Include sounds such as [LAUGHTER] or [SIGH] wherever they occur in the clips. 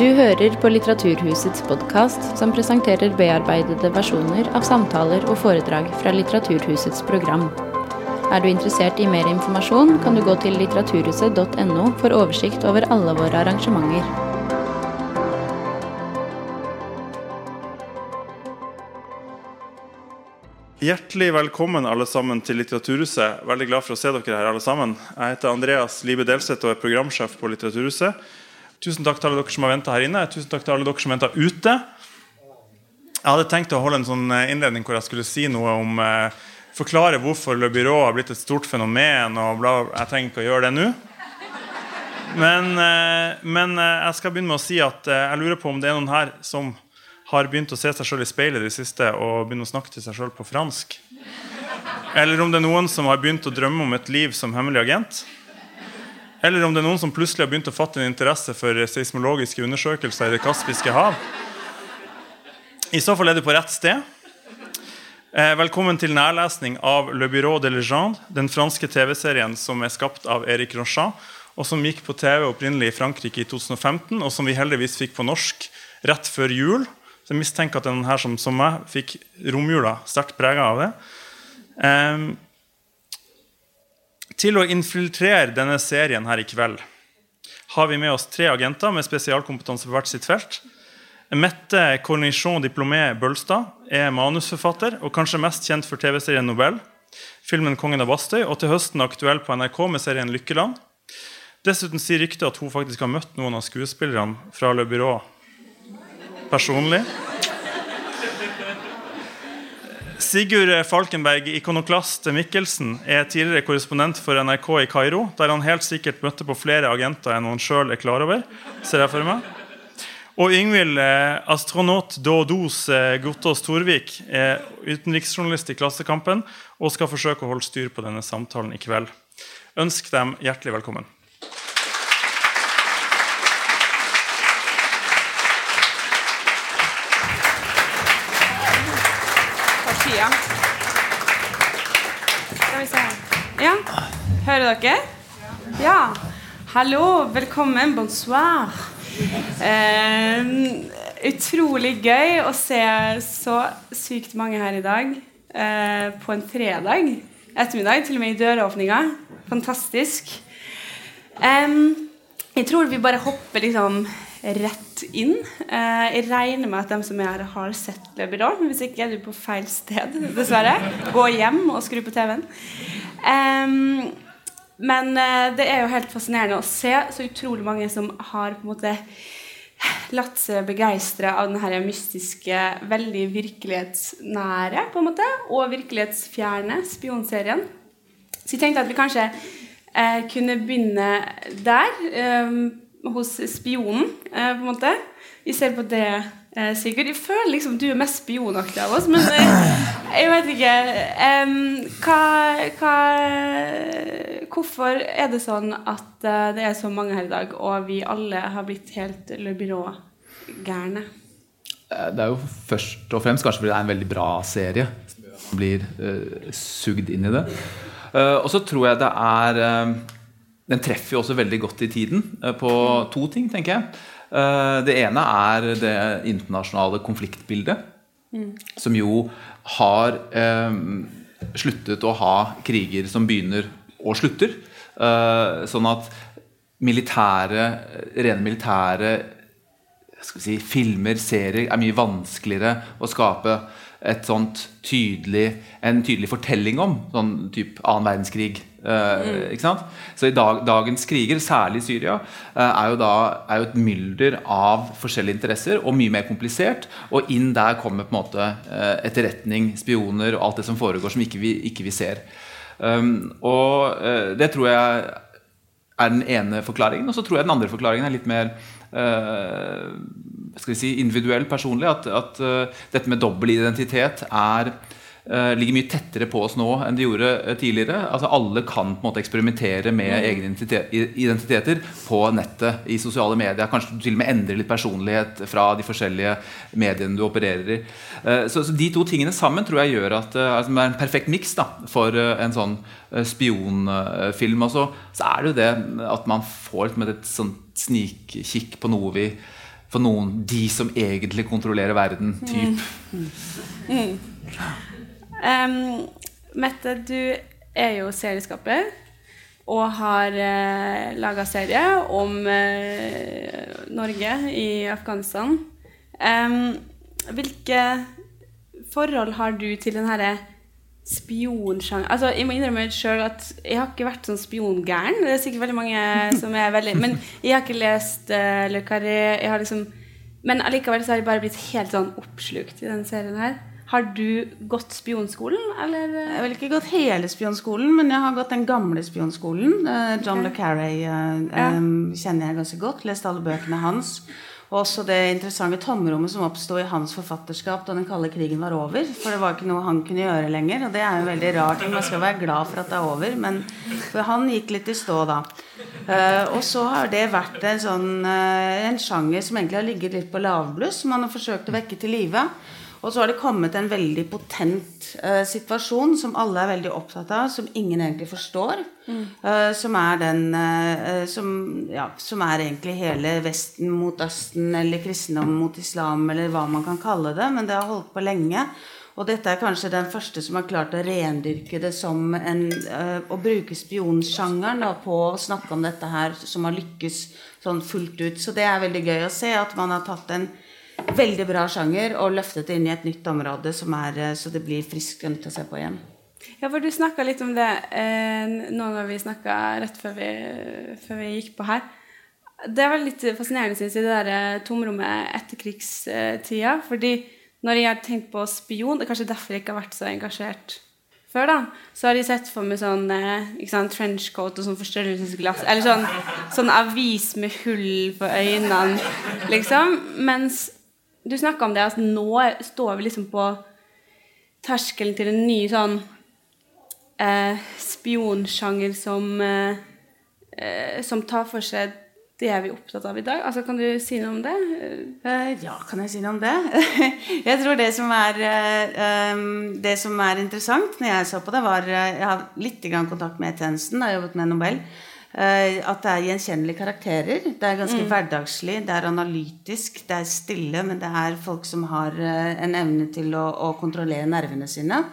Du hører på Litteraturhusets podkast, som presenterer bearbeidede versjoner av samtaler og foredrag fra Litteraturhusets program. Er du interessert i mer informasjon, kan du gå til litteraturhuset.no for oversikt over alle våre arrangementer. Hjertelig velkommen alle sammen til Litteraturhuset. Veldig glad for å se dere her alle sammen. Jeg heter Andreas Libe Delseth og er programsjef på Litteraturhuset. Tusen takk til alle dere som har venta her inne. Tusen takk til alle dere som venta ute. Jeg hadde tenkt å holde en sånn eh, innledning hvor jeg skulle si noe om eh, Forklare hvorfor Le Byrå har blitt et stort fenomen. og bla, Jeg trenger ikke å gjøre det nå. Men, eh, men eh, jeg skal begynne med å si at eh, jeg lurer på om det er noen her som har begynt å se seg sjøl i speilet i siste og begynne å snakke til seg sjøl på fransk. Eller om det er noen som har begynt å drømme om et liv som hemmelig agent. Eller om det er noen som plutselig har begynt å fatte en interesse for seismologiske undersøkelser i Det kaspiske hav. I så fall er du på rett sted. Eh, velkommen til nærlesning av Le Bureau de Legende, den franske TV-serien som er skapt av Eric Ronchat, og som gikk på TV opprinnelig i Frankrike i 2015, og som vi heldigvis fikk på norsk rett før jul. Så jeg mistenker at den her som, som meg fikk romjula sterkt prega av det. Eh, til å infiltrere denne serien her i kveld har vi med oss tre agenter med spesialkompetanse på hvert sitt felt. Mette Cornichon Diplomé Bølstad er manusforfatter og kanskje mest kjent for TV-serien Nobel, filmen 'Kongen av Bastøy' og til høsten aktuell på NRK med serien 'Lykkeland'. Dessuten sier ryktet at hun faktisk har møtt noen av skuespillerne fra Le Byrå personlig. Sigurd Falkenberg, ikonoklast Mikkelsen, er tidligere korrespondent for NRK i Kairo, der han helt sikkert møtte på flere agenter enn han sjøl er klar over. ser jeg for meg. Og Yngvild eh, astronaut Dodos eh, Gottaas Torvik er utenriksjournalist i Klassekampen og skal forsøke å holde styr på denne samtalen i kveld. Ønsk dem hjertelig velkommen. Hører dere? Ja. Hallo, velkommen, bonsoir. Eh, utrolig gøy å se så sykt mange her i dag eh, på en fredag ettermiddag, til og med i døråpninga. Fantastisk. Eh, jeg tror vi bare hopper liksom rett inn. Eh, jeg regner med at de som er her, har sett Løbidå. Men Hvis ikke er du på feil sted, dessverre. Gå hjem og skru på TV-en. Em, men eh, det er jo helt fascinerende å se så utrolig mange som har på en måte latt seg begeistre av den her mystiske, veldig virkelighetsnære på en måte, og virkelighetsfjerne spionserien. Så jeg tenkte at vi kanskje eh, kunne begynne der, eh, hos spionen, eh, på en måte. Vi ser på det, eh, Sigurd. Jeg føler liksom du er mest spionaktig av oss, men eh, jeg vet ikke hva, hva, Hvorfor er det sånn at eh, det er så mange her i dag, og vi alle har blitt helt Le Byrå-gærne? Eh, Det er jo først og fremst kanskje fordi det er en veldig bra serie. Man blir uh, sugd inn i det. Uh, og så tror jeg det er uh, Den treffer jo også veldig godt i tiden uh, på to ting, tenker jeg. Det ene er det internasjonale konfliktbildet. Som jo har sluttet å ha kriger som begynner og slutter. Eh, sånn at militære, rene militære si, filmer, serier, er mye vanskeligere å skape et sånt tydelig, en tydelig fortelling om. Sånn type annen verdenskrig. eh, ikke sant? Så i dag, dagens kriger, særlig i Syria, eh, er jo da er jo et mylder av forskjellige interesser og mye mer komplisert. Og inn der kommer på en måte eh, etterretning, spioner og alt det som foregår som ikke vi, ikke vi ser. Um, og uh, det tror jeg er den ene forklaringen. Og så tror jeg den andre forklaringen er litt mer uh, skal vi si, individuell, personlig. At, at uh, dette med dobbel identitet er, ligger mye tettere på oss nå enn de gjorde eh, tidligere. Altså Alle kan på en måte eksperimentere med egne identiteter på nettet, i sosiale medier. Kanskje til og med endre litt personlighet fra de forskjellige mediene du opererer i. Eh, Så, så de to tingene sammen tror jeg gjør at eh, altså, det er en perfekt miks for eh, en sånn eh, spionfilm. Og så, så er det jo det at man får med et sånt snikkikk på noe vi for noen de som egentlig kontrollerer verden. Typ. Mm. Um, Mette, du er jo serieskaper og har eh, laga serie om eh, Norge i Afghanistan. Um, hvilke forhold har du til den herre spionsjanger Altså, jeg må innrømme sjøl at jeg har ikke vært sånn spiongæren. Det er sikkert veldig mange [LAUGHS] som er veldig Men jeg har ikke lest uh, Le Carré. Jeg har liksom Men allikevel så har jeg bare blitt helt sånn oppslukt i denne serien her. Har du gått spionskolen, eller? Jeg har vel ikke gått hele spionskolen, men jeg har gått den gamle spionskolen. Uh, John okay. Le Carré uh, ja. kjenner jeg ganske godt. Lest alle bøkene hans. Og også det interessante tomrommet som oppsto i hans forfatterskap da den kalde krigen var over. For det var ikke noe han kunne gjøre lenger. Og det er jo veldig rart. Man skal være glad for at det er over. Men for han gikk litt i stå da. Uh, og så har det vært en sånn uh, en sjanger som egentlig har ligget litt på lavbluss, som han har forsøkt å vekke til live. Og så har det kommet en veldig potent uh, situasjon som alle er veldig opptatt av, som ingen egentlig forstår. Mm. Uh, som er den uh, som, ja, som, er egentlig hele Vesten mot Østen, eller kristendom mot islam, eller hva man kan kalle det. Men det har holdt på lenge. Og dette er kanskje den første som har klart å rendyrke det som en Å bruke spionsjangeren på å snakke om dette her, som har lykkes sånn fullt ut. Så det er veldig gøy å se at man har tatt en veldig bra sjanger og løftet det inn i et nytt område som er, eh, så det blir friskt grønt å se på igjen. Ja, for du snakka litt om det eh, nå når vi snakka rett før vi, før vi, gikk på her. Det veldig litt fascinerende, syns jeg, det der eh, tomrommet etterkrigstida. Fordi når jeg har tenkt på spion, det er kanskje derfor jeg ikke har vært så engasjert før, da, så har de sett for meg sånn eh, ikke sant, trenchcoat og sånn forstørrelsesglass Eller sånn, sånn avis med hull på øynene, liksom. Mens du snakka om det at nå står vi liksom på terskelen til en ny sånn eh, spionsjanger som, eh, eh, som tar for seg det er vi opptatt av i dag. Altså, Kan du si noe om det? Uh, ja, kan jeg si noe om det? [LAUGHS] jeg tror det som, er, um, det som er interessant når jeg så på det, var Jeg har litt kontakt med E-tjenesten, har jobbet med Nobel. Eh, at det er gjenkjennelige karakterer. Det er ganske mm. hverdagslig, det er analytisk, det er stille, men det er folk som har eh, en evne til å, å kontrollere nervene sine.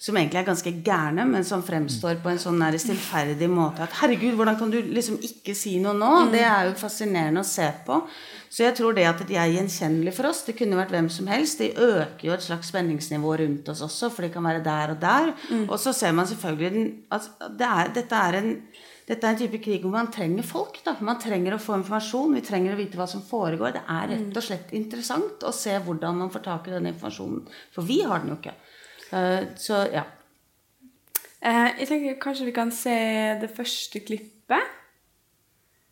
Som egentlig er ganske gærne, men som fremstår på en sånn stillferdig måte at 'Herregud, hvordan kan du liksom ikke si noe nå?' Mm. Det er jo fascinerende å se på. Så jeg tror det at de er gjenkjennelige for oss, det kunne vært hvem som helst. De øker jo et slags spenningsnivå rundt oss også, for de kan være der og der. Mm. Og så ser man selvfølgelig at det er, dette er en dette er en type krig hvor man trenger folk. Da. Man trenger å få informasjon, vi trenger å vite hva som foregår. Det er rett og slett interessant å se hvordan man får tak i den informasjonen. For vi har den jo ikke. Uh, så ja. Uh, jeg tenker kanskje vi kan se det første klippet.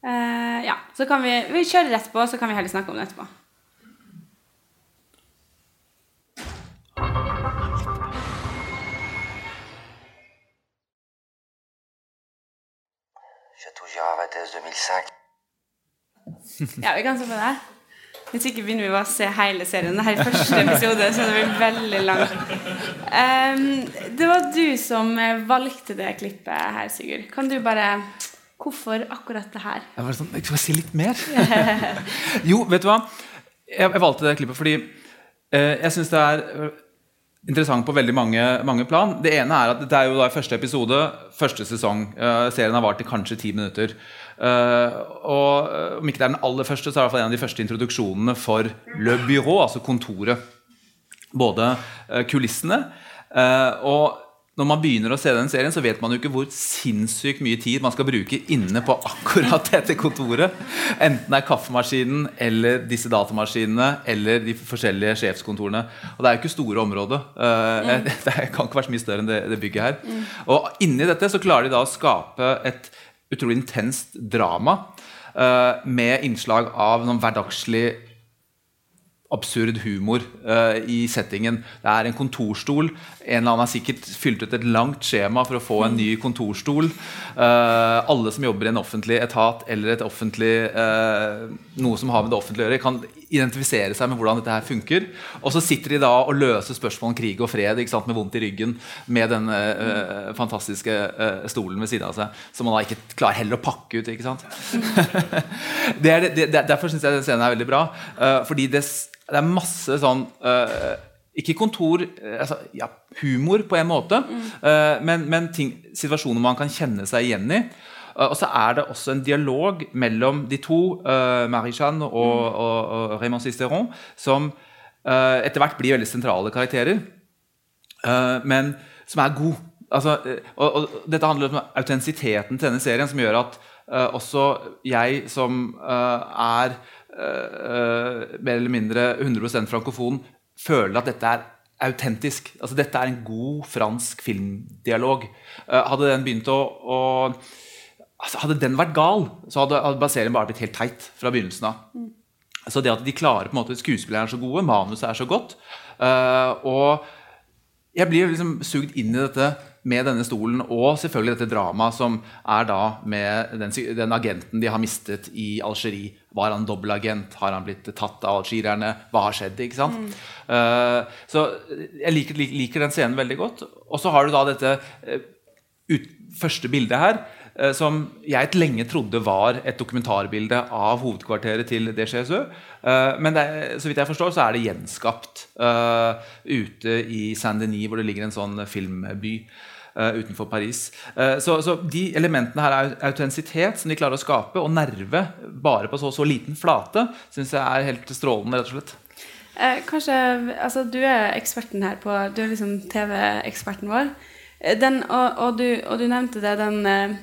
Uh, ja, så kan vi, vi kjører rett på, så kan vi heller snakke om det etterpå. Thèse 2005. [LAUGHS] Ja, vi kan se på det. Hvis ikke begynner vi bare å se hele serien. Dette er første episode, så det blir veldig langt. Um, det var du som valgte det klippet her, Sigurd. Kan du bare Hvorfor akkurat det her? Jeg, var sånn, jeg skal si litt mer. [LAUGHS] jo, vet du hva? Jeg, jeg valgte det klippet fordi eh, jeg syns det er interessant på veldig mange, mange, plan. Det ene er at det er jo da første episode, første sesong. Uh, serien har vart i kanskje ti minutter. Uh, og uh, Om ikke det er den aller første, så er det i hvert fall en av de første introduksjonene for Le Bureau, altså kontoret. Både kulissene og når man begynner å se den serien, så vet man jo ikke hvor sinnssykt mye tid man skal bruke inne på akkurat dette kontoret. Enten det er kaffemaskinen eller disse datamaskinene eller de forskjellige sjefskontorene. Og det er jo ikke store områder. Eh, mm. [LAUGHS] Det kan ikke være så mye større enn det, bygget her. Og inni dette så klarer de da å skape et utrolig intenst drama uh, med innslag av noen hverdagslig absurd humor uh, i settingen. Det er en kontorstol. En eller annen har sikkert fylt ut et langt skjema for å få en ny kontorstol. Uh, alle som jobber i en offentlig etat eller et offentlig, uh, noe som har med det offentlige å gjøre, kan identifisere seg med hvordan dette her funker. Og så sitter de da og løser spørsmål om krig og fred sant, med vondt i ryggen med den øh, fantastiske øh, stolen ved siden av seg, som man da ikke klarer heller å pakke ut. ikke sant? [LAUGHS] det er, det, det, derfor syns jeg den scenen er veldig bra. Uh, fordi det, det, er masse sånn ikke kontor altså, ja, Humor på en måte, mm. men, men ting, situasjoner man kan kjenne seg igjen i. Og så er det også en dialog mellom de to, uh, Marie-Jeanne og, mm. og, og, Raymond Cisteron, som uh, etter hvert blir veldig sentrale karakterer, uh, men som er god. Altså, og, og, dette handler om autentisiteten til denne serien, som gjør at også jeg som er mer eller mindre 100% frankofon, føler at dette er autentisk. Altså, dette er en god fransk filmdialog. hadde den begynt å, å altså Hadde den vært gal, så hadde, hadde serien bare blitt helt teit fra begynnelsen av. Mm. Så det at de klarer på en måte Skuespillerne er så gode, manuset er så godt. Uh, og jeg blir liksom sugd inn i dette med denne stolen og selvfølgelig dette dramaet som er da med den, den, agenten de har mistet i Algerie. Var han dobbeltagent? Har han blitt tatt av algerierne? Hva har skjedd? ikke sant? Mm. Uh, så jeg liker, liker, den scenen veldig godt. Og så har du da dette uh, ut, første bildet her som jeg lenge trodde var et dokumentarbilde av hovedkvarteret til DCSØ. Eh, men det, så vidt jeg forstår, så er det gjenskapt uh, ute i Saint-Denis, hvor det ligger en sånn filmby. Uh, utenfor Paris. Uh, så, så, De elementene her er autentisitet som de klarer å skape, og nerve bare på så, så liten flate, syns jeg er helt strålende. rett og slett. Eh, kanskje, altså Du er eksperten her på Du er liksom TV-eksperten vår. Den, og, og, du, og, du, nevnte det, den Eh,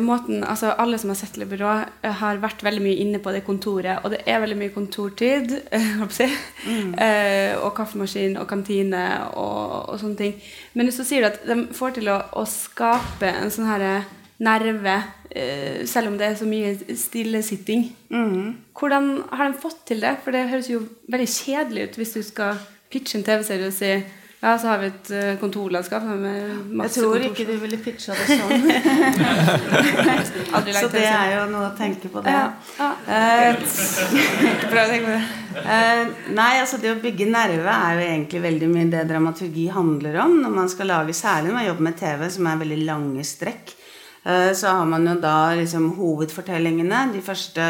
måten, altså Alle som har sett Le Byrå, eh, har vært veldig mye inne på det kontoret. Og det er veldig mye kontortid. [LAUGHS] Si. Mm. Eh, og kaffemaskin og kantine og, og, sånne ting. Men så sier du at de får til å, å skape en sånn her nerve, eh, selv om det er så mye stillesitting. Mm. Hvordan har de fått til det? For det høres jo veldig kjedelig ut hvis du skal pitche en TV-serie og si ja, så har vi et uh, kontorlandskap med masse Jeg tror ikke du ville pitcha det sånn. [LAUGHS] så det er jo noe å tenke på, det. Ja. Ja. Uh, Prøv å tenke på det. Uh, nei, altså det å bygge nerve er jo egentlig veldig mye det dramaturgi handler om. Når man skal lage, Særlig når man jobber med TV, som er veldig lange strekk. Så har man jo da liksom hovedfortellingene. De første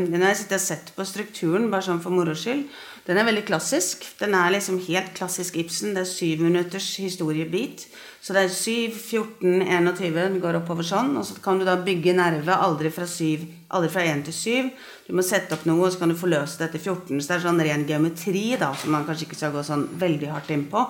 Når jeg sitter og sett på strukturen, bare sånn for moro skyld, den er veldig klassisk. Den er liksom helt klassisk Ibsen. Det er syv minutters historiebit. Så det er 7, 14, 21. Den går oppover sånn. Og så kan du da bygge nerve aldri fra, 7, aldri fra 1 til 7. Du må sette opp noe, og så kan du forløse det etter 14. Så det er sånn ren geometri da, som man kanskje ikke skal gå sånn veldig hardt inn på.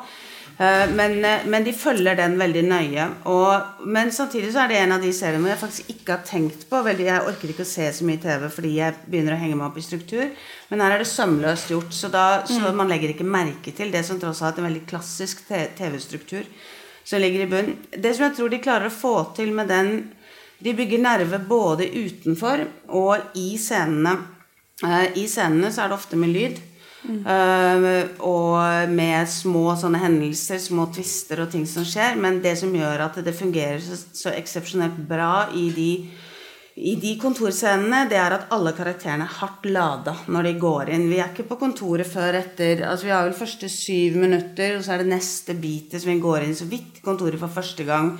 Eh, men, eh, men, de følger den veldig nøye. Og, men samtidig så er det en av de seriene hvor jeg faktisk ikke har tenkt på veldig, Jeg orker ikke å se så mye TV fordi jeg begynner å henge meg opp i struktur. Men her er det sømløst gjort, så, da, så mm. man legger ikke merke til det som tross alt er en veldig klassisk TV-struktur som ligger i bunnen. Det som jeg tror de klarer å få til med den De bygger nerve både utenfor og i scenene. Eh, I scenene så er det ofte med lyd. Uh, og med små sånne hendelser, små tvister og ting som skjer. Men det som gjør at det fungerer så, så eksepsjonelt bra i de, i de kontorscenene, det er at alle karakterene er hardt lada når de går inn. Vi er ikke på kontoret før etter altså Vi har vel første syv minutter, og så er det neste bitet som vi går inn så vidt kontoret for første gang.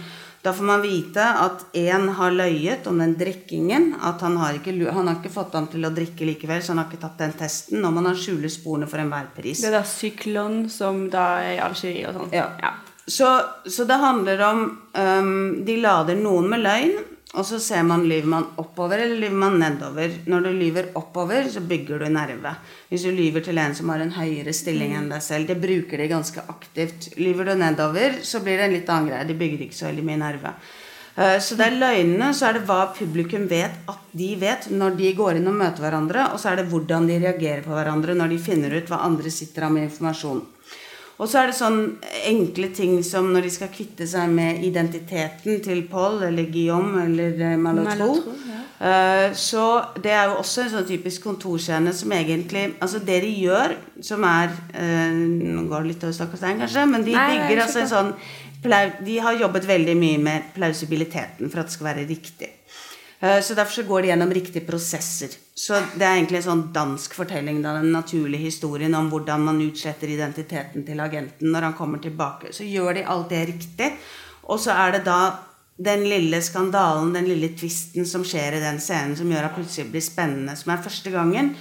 Da får man vite at én har løyet om den drikkingen. At han har, ikke, han har ikke fått ham til å drikke likevel, så han har ikke tatt den testen. Når man har skjule sporene for enhver pris. Det er da syklon som da er i Algerie og sånn? Ja. ja. Så, så, det handler om um, De lader noen med løgn, og så ser man lyver man oppover eller lyver man nedover. Når du lyver oppover, så bygger du nerve. Hvis du lyver til en som har en høyere stilling enn deg selv, det bruker de ganske aktivt. Lyver du nedover, så blir det en litt annen greie. De bygger ikke så veldig mye nerve. Eh, så det er løgnene, så er det hva publikum vet at de vet når de går inn og møter hverandre, og så er det hvordan de reagerer på hverandre når de finner ut hva andre sitter av med informasjon. Og så er det sånn enkle ting som når de skal kvitte seg med identiteten til Paul eller Guillaume eller eh, Malotro. Ja. Uh, så det er jo også en sånn typisk kontorscene som egentlig Altså det de gjør, som er uh, Nå går det litt over stakk og stein, kanskje, men de Nei, bygger altså en sånn De har jobbet veldig mye med plausibiliteten for at det skal være riktig. Eh, Så derfor så går de gjennom riktige prosesser. Så det er egentlig en sånn dansk fortelling, da, den naturlige historien om hvordan man utsletter identiteten til agenten når han kommer tilbake. Så gjør de alt det riktig, og så er det da den lille skandalen, den lille tvisten som skjer i den scenen, som gjør at plutselig blir spennende, som er første gangen.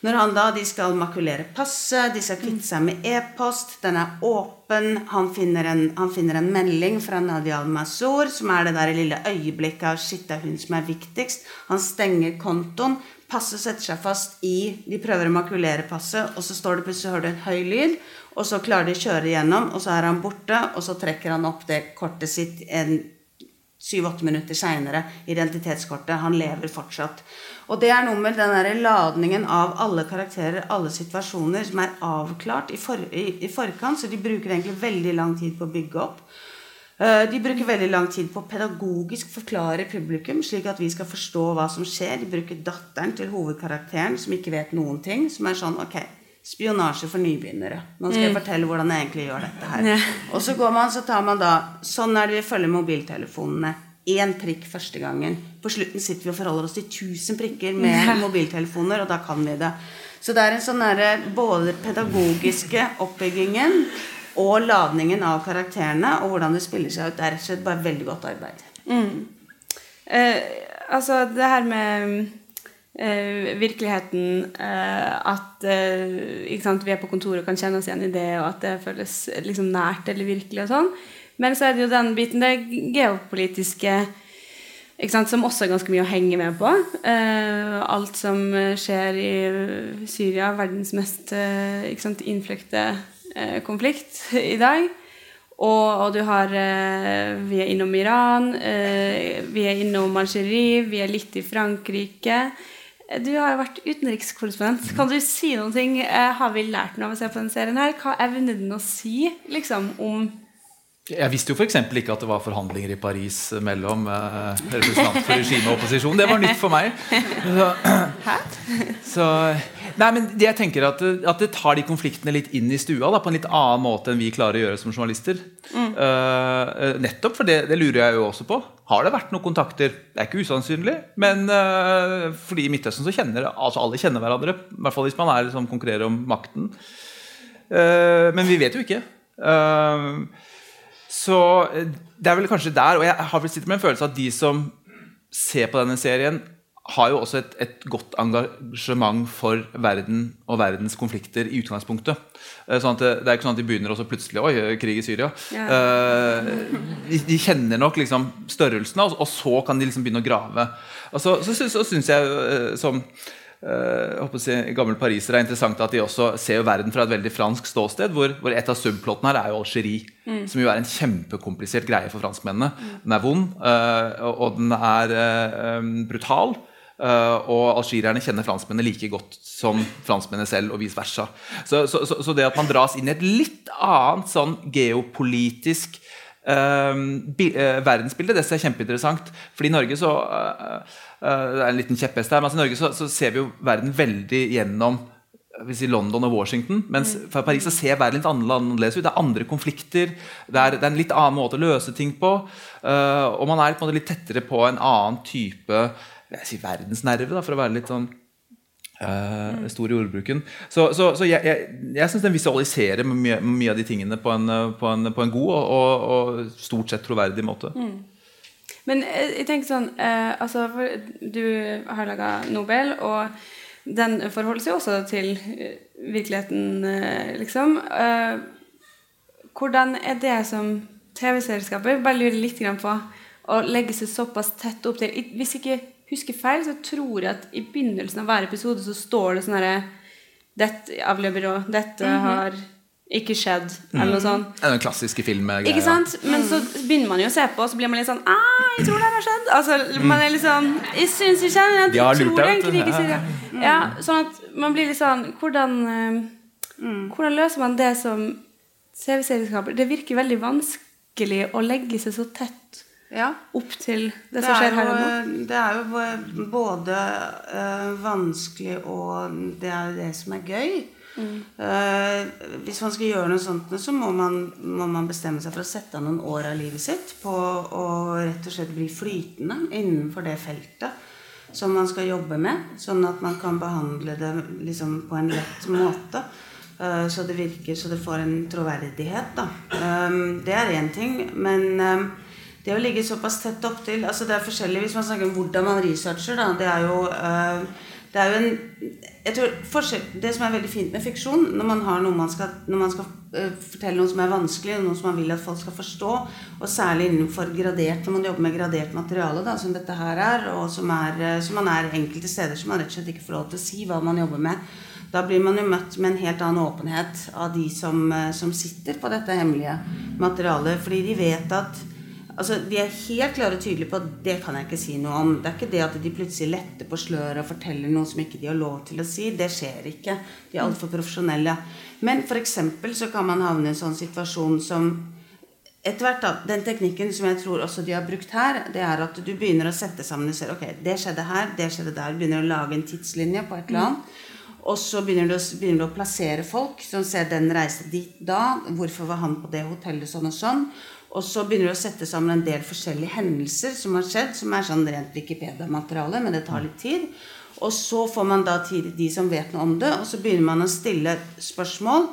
Når han da, De skal makulere passet, de skal kvitte seg med e-post. Den er åpen. Han finner, en, han finner en melding fra Nadia Al-Mazur, som er det der lille øyeblikket av 'shit, det er hun som er viktigst'. Han stenger kontoen. Passet setter seg fast i De prøver å makulere passet, og så står det plutselig hører du en høy lyd. Og så klarer de å kjøre igjennom, og så er han borte, og så trekker han opp det kortet sitt en syv-åtte minutter seinere. Identitetskortet. Han lever fortsatt. Og det er noe med den der ladningen av alle karakterer, alle situasjoner, som er avklart i, for, i, i forkant, så de bruker egentlig veldig lang tid på å bygge opp. Eh, De bruker veldig lang tid på å pedagogisk forklare publikum, slik at vi skal forstå hva som skjer. De bruker datteren til hovedkarakteren, som ikke vet noen ting, som er sånn Ok, spionasje for nybegynnere. Nå skal jeg fortelle hvordan jeg egentlig gjør dette her. Og så går man, så tar man da Sånn er det vi følger mobiltelefonene. Én prikk første gangen. På slutten sitter vi og forholder oss til 1000 prikker med mobiltelefoner, og da kan vi det. Så det er en sånn derre både pedagogiske oppbyggingen og ladningen av karakterene og hvordan det spiller seg ut. Det er rett og slett bare veldig godt arbeid. Eh, altså det her med virkeligheten eh, At eh, sant, vi er på kontoret og kan kjenne oss igjen i det, og at det føles liksom nært eller virkelig og sånn. Men så er det jo den biten, det geopolitiske sant, som også er ganske mye å henge med på. Eh, alt som eh, skjer i eh, Syria, verdens mest eh, sant, innfløkte eh, konflikt i dag. Og, og du har eh, Vi er innom Iran, eh, vi er innom Algerie, vi er litt i Frankrike. Du har jo vært utenrikskorrespondent. Kan du si noen ting? Eh, har vi lært noe av å se på denne serien? her? Hva evner den å si liksom, om Jeg visste jo f.eks. ikke at det var forhandlinger i Paris mellom eh, representanter for regime og opposisjon. Det var nytt for meg. Så, så, nei, men jeg tenker at, at det tar de konfliktene litt inn i stua da, på en litt annen måte enn vi klarer å gjøre som journalister. Mm. Uh, nettopp for det, det lurer jeg jo også på. Har det vært noen kontakter? Det er ikke usannsynlig. Men uh, fordi i Midtøsten så kjenner altså alle kjenner hverandre. I hvert fall hvis man er, liksom, konkurrerer om makten. Uh, men vi vet jo ikke. Eh, så eh, det er vel kanskje der, og jeg har vel sittet med en følelse av at de som ser på denne serien, har jo også et, et godt engasjement for verden og verdens konflikter i utgangspunktet. Eh, Sånn det, det er ikke sånn at de begynner også plutselig Oi, krig i Syria. Ja. Uh, de, de kjenner nok liksom størrelsene, og, og så kan de liksom begynne å grave. Og så, så, syns, så syns jeg som jeg å si, gammel pariser er interessant at de også ser verden fra et veldig fransk ståsted, hvor, hvor et av subplottene her er jo Algerie, som jo er en kjempekomplisert greie for franskmennene. Den er vond, eh, og, og den er eh, brutal. eh, og algerierne kjenner franskmennene like godt som franskmennene selv, og vice versa. Så, så, så, så det at man dras inn i et litt annet sånn geopolitisk uh, bi- eh, verdensbilde, det ser jeg kjempeinteressant. Fordi i Norge så eh, eh, Det er en liten kjepphest her, men altså i Norge så, så ser vi jo verden veldig gjennom si London og Washington. Mens fra Paris så ser verden litt annerledes ut. Det er andre konflikter. Det er, det er en litt annen måte å løse ting på. Uh, og man er på en måte litt tettere på en annen type jeg si, verdensnerve, da, for å være litt sånn eh, stor i ordbruken. Så, så, så jeg, jeg, jeg syns den visualiserer mye, mye av de tingene på en, eh, på en, på en god og, og, stort sett troverdig måte. Men eh, jeg tenker sånn eh, altså, Du har laga Nobel, og den forholder seg også til eh, virkeligheten, eh, liksom. Eh, hvordan er det som TV-serieskaper? Bare lurer litt grann på å legge seg såpass tett opp til Hvis jeg ikke husker feil, så tror jeg at i begynnelsen av hver episode så står det sånn herre Dette avløper og dette har ikke skjedd, eller noe sånt. Er den klassiske filmgreia. Ikke sant? Men så begynner man jo å se på, og så blir man litt sånn ah, jeg tror det har skjedd. Altså, man er litt sånn Jeg syns ikke jeg jeg tror det er deg, en vet du. krig i Ja, Ja, sånn at man blir litt sånn Hvordan eh, Hvordan løser man det som CV-serieskaper? Det virker veldig vanskelig å legge seg så tett Ja. opp til det Det som er, skjer her og nå. det er jo både eh, vanskelig og det er jo det som er gøy. Eh, hvis man skal gjøre noe sånt, så må man, må man bestemme seg for å sette av noen år av livet sitt på å rett og slett bli flytende innenfor det feltet som man skal jobbe med, sånn at man kan behandle det liksom på en lett måte. eh, så det virker så det får en troverdighet, da. Um, det er én ting. Men det å ligge såpass tett opptil altså Det er forskjellig hvis man snakker om hvordan man researcher. Da, det er jo det er jo en jeg tror Det som er veldig fint med fiksjon, når man man skal, når man skal uh, fortelle noe som er vanskelig, noe som man vil at folk skal forstå, og særlig innenfor gradert, når man jobber med gradert materiale, da, som dette her er, og som, er, uh, som man er enkelte steder som man rett og slett ikke får lov til å si hva man jobber med, da blir man jo møtt med en helt annen åpenhet av de som, uh, som sitter på dette hemmelige materialet, fordi de vet at Altså, De er helt klare og tydelige på at det kan jeg ikke si noe om. Det er ikke det at de plutselig letter på sløret og forteller noe som ikke de har lov til å si. Det skjer ikke. De er altfor profesjonelle. Men f.eks. så kan man havne i en sånn situasjon som etter hvert da, Den teknikken som jeg tror også de har brukt her, det er at du begynner å sette sammen og ser ok, det skjedde her, det skjedde der. Begynner å lage en tidslinje på et eller annet. Og så begynner du, å- begynner du å plassere folk som ser den reiste dit da. Hvorfor var han på det hotellet sånn og sånn? Og så begynner du å sette sammen en del forskjellige hendelser som har skjedd, som er sånn rent Wikipedia-materiale, men det tar litt tid. Og så får man da tid de som vet noe om det, og så begynner man å stille spørsmål.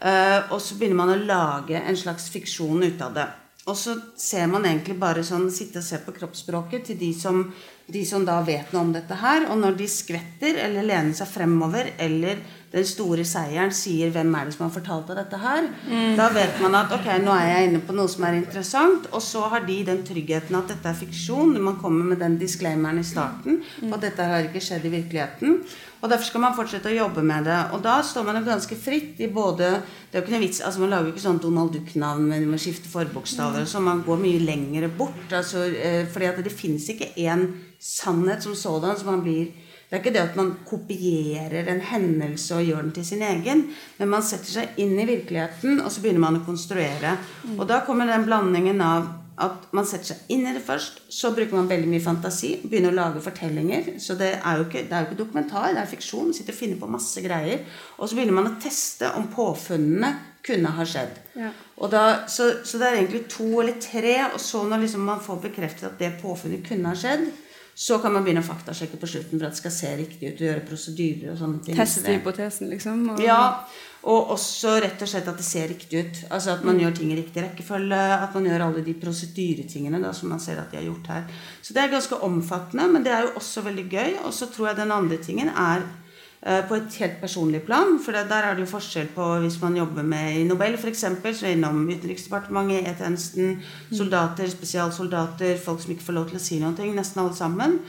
eh, og så begynner man å lage en slags fiksjon ut av det. Og så ser man egentlig bare sånn sitte og se på kroppsspråket til de som, de som da vet noe om dette her. Og når de skvetter eller lener seg fremover, eller den store seieren sier 'Hvem er det som har fortalt deg dette her?' Da vet man at ok, nå er jeg inne på noe som er interessant. Og så har de den tryggheten at dette er fiksjon. Man kommer med den disclaimeren i starten på at dette har ikke skjedd i virkeligheten. Og derfor skal man fortsette å jobbe med det. Og da står man jo ganske fritt i både Det er jo ikke noe vits, altså Man lager jo ikke sånn Donald Duck-navn med, med skifte forbokstaver. Så man går mye lengre bort. Altså, eh, fordi at det finnes ikke én sannhet som sådan. Så man blir det er ikke det at man kopierer en hendelse og gjør den til sin egen, men man setter seg inn i virkeligheten, og så begynner man å konstruere. Og da kommer den blandingen av at man setter seg inn i det først, så bruker man veldig mye fantasi, begynner å lage fortellinger. Så det er jo ikke, det er jo ikke dokumentar, det er fiksjon. Sitter og finner på masse greier. Og så begynner man å teste om påfunnene kunne ha skjedd. Ja. Da, så, så det er egentlig to eller tre, og så når liksom man får bekreftet at det påfunnet kunne ha skjedd, så kan man begynne å faktasjekke på slutten for at det skal se riktig ut og gjøre prosedyrer og sånne ting. Teste hypotesen, liksom. Og, ja, og også rett og slett at det ser riktig ut. Altså at man gjør ting i riktig rekkefølge. At man gjør alle de prosedyretingene da, som man ser at de har gjort her. Så det er ganske omfattende, men det er jo også veldig gøy. Og så tror jeg den andre tingen er eh, på et helt personlig plan. For det, der er det jo forskjell på hvis man jobber med i Nobel f.eks., så innom Utenriksdepartementet, E-tjenesten, soldater, spesialsoldater, folk som ikke får lov til å si noe, nesten alle sammen.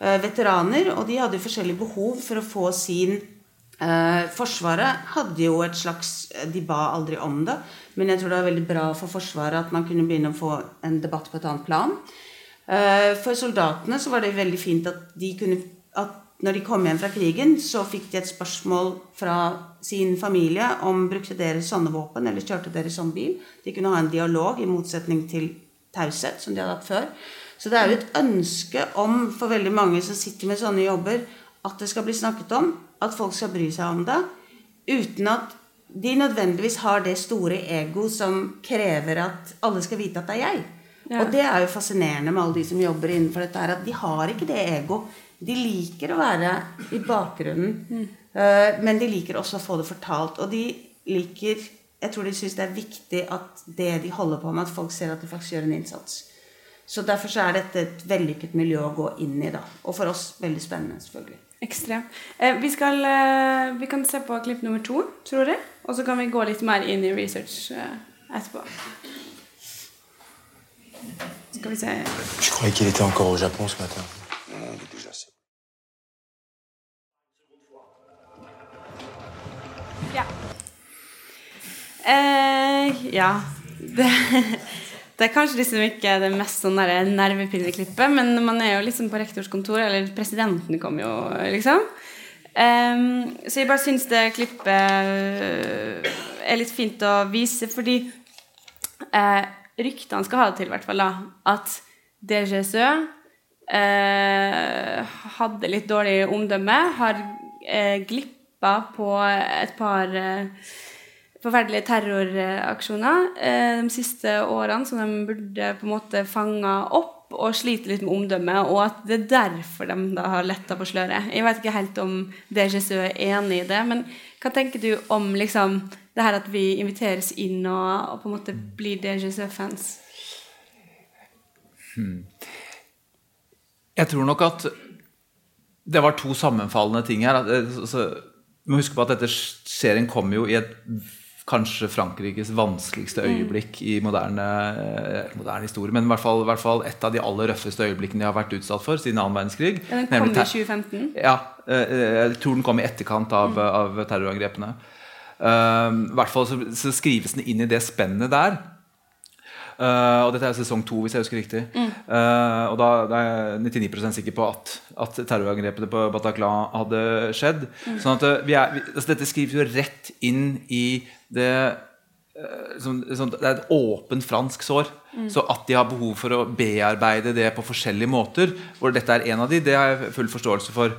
Eh, veteraner, og de hadde jo forskjellige behov for å få sin Eh, forsvaret hadde jo et slags De ba aldri om det, men jeg tror det var veldig bra for Forsvaret at man kunne begynne å få en debatt på et annet plan. Eh, for soldatene så var det veldig fint at de kunne at når de kom hjem fra krigen, så fikk de et spørsmål fra sin familie om brukte dere sånne våpen eller kjørte dere sånn bil. De kunne ha en dialog, i motsetning til taushet, som de hadde hatt før. Så det er jo et ønske om, for veldig mange som sitter med sånne jobber, at det skal bli snakket om, at folk skal bry seg om det, uten at de nødvendigvis har det store ego som krever at alle skal vite at det er jeg. Ja. Og det er jo fascinerende med alle de som jobber innenfor dette her, at de har ikke det ego. De liker å være i bakgrunnen, eh, men de liker også å få det fortalt. Og de liker Jeg tror de syns det er viktig at det de holder på med, at folk ser at de faktisk gjør en innsats. Så derfor så er dette et vellykket miljø å gå inn i, da. Og for oss veldig spennende, selvfølgelig. Ekstremt. Eh, vi, skal, eh, vi kan se på klipp nummer to, tror jeg. Og så kan vi gå litt mer inn i research eh, etterpå. Skal vi se Je croyais qu'il était encore au Japon ce matin. Ja. Eh, ja. [LAUGHS] Det, det er kanskje liksom ikke det mest sånn der nervepirrende klippet, men man er jo liksom på rektors kontor, eller presidenten kom jo, liksom. Um, så jeg bare syns det klippet er litt fint å vise, fordi uh, ryktene skal ha det til, i hvert fall, da, at DGSØ uh, hadde litt dårlig omdømme, har uh, glippa på et par eh, forferdelige terroraksjoner eh, de siste årene som de burde på en måte fanga opp og sliter litt med omdømmet, og at det er derfor de da har letta på sløret. Jeg vet ikke helt om DGSØ er enig i det, men hva tenker du om liksom, det her at vi inviteres inn og, og på en måte blir DGSØ-fans? Hmm. Jeg tror nok at det var to sammenfallende ting her. Du må huske på at dette serien kom jo i et kanskje Frankrikes vanskeligste mm. øyeblikk i moderne, eh, moderne historie. Men i hvert, fall, i hvert, fall, et av de aller røffeste øyeblikkene de har vært utsatt for siden annen verdenskrig. Ja, den kom i 2015? Ja. Eh, jeg tror den kom i etterkant av, mm. av terrorangrepene. Um, I hvert fall så, så, skrives den inn i det spennet der. Uh, og dette er sesong to, hvis jeg husker riktig. Mm. Uh, og da, da, er jeg 99% sikker på at, at terrorangrepene på Bataclan hadde skjedd. Mm. Sånn at er, vi, altså Dette skrives jo rett inn i det, sånn, sånn, det er et åpent fransk sår. Mm. Så at de har behov for å bearbeide det på forskjellige måter, hvor dette er en av de, det har jeg full forståelse for.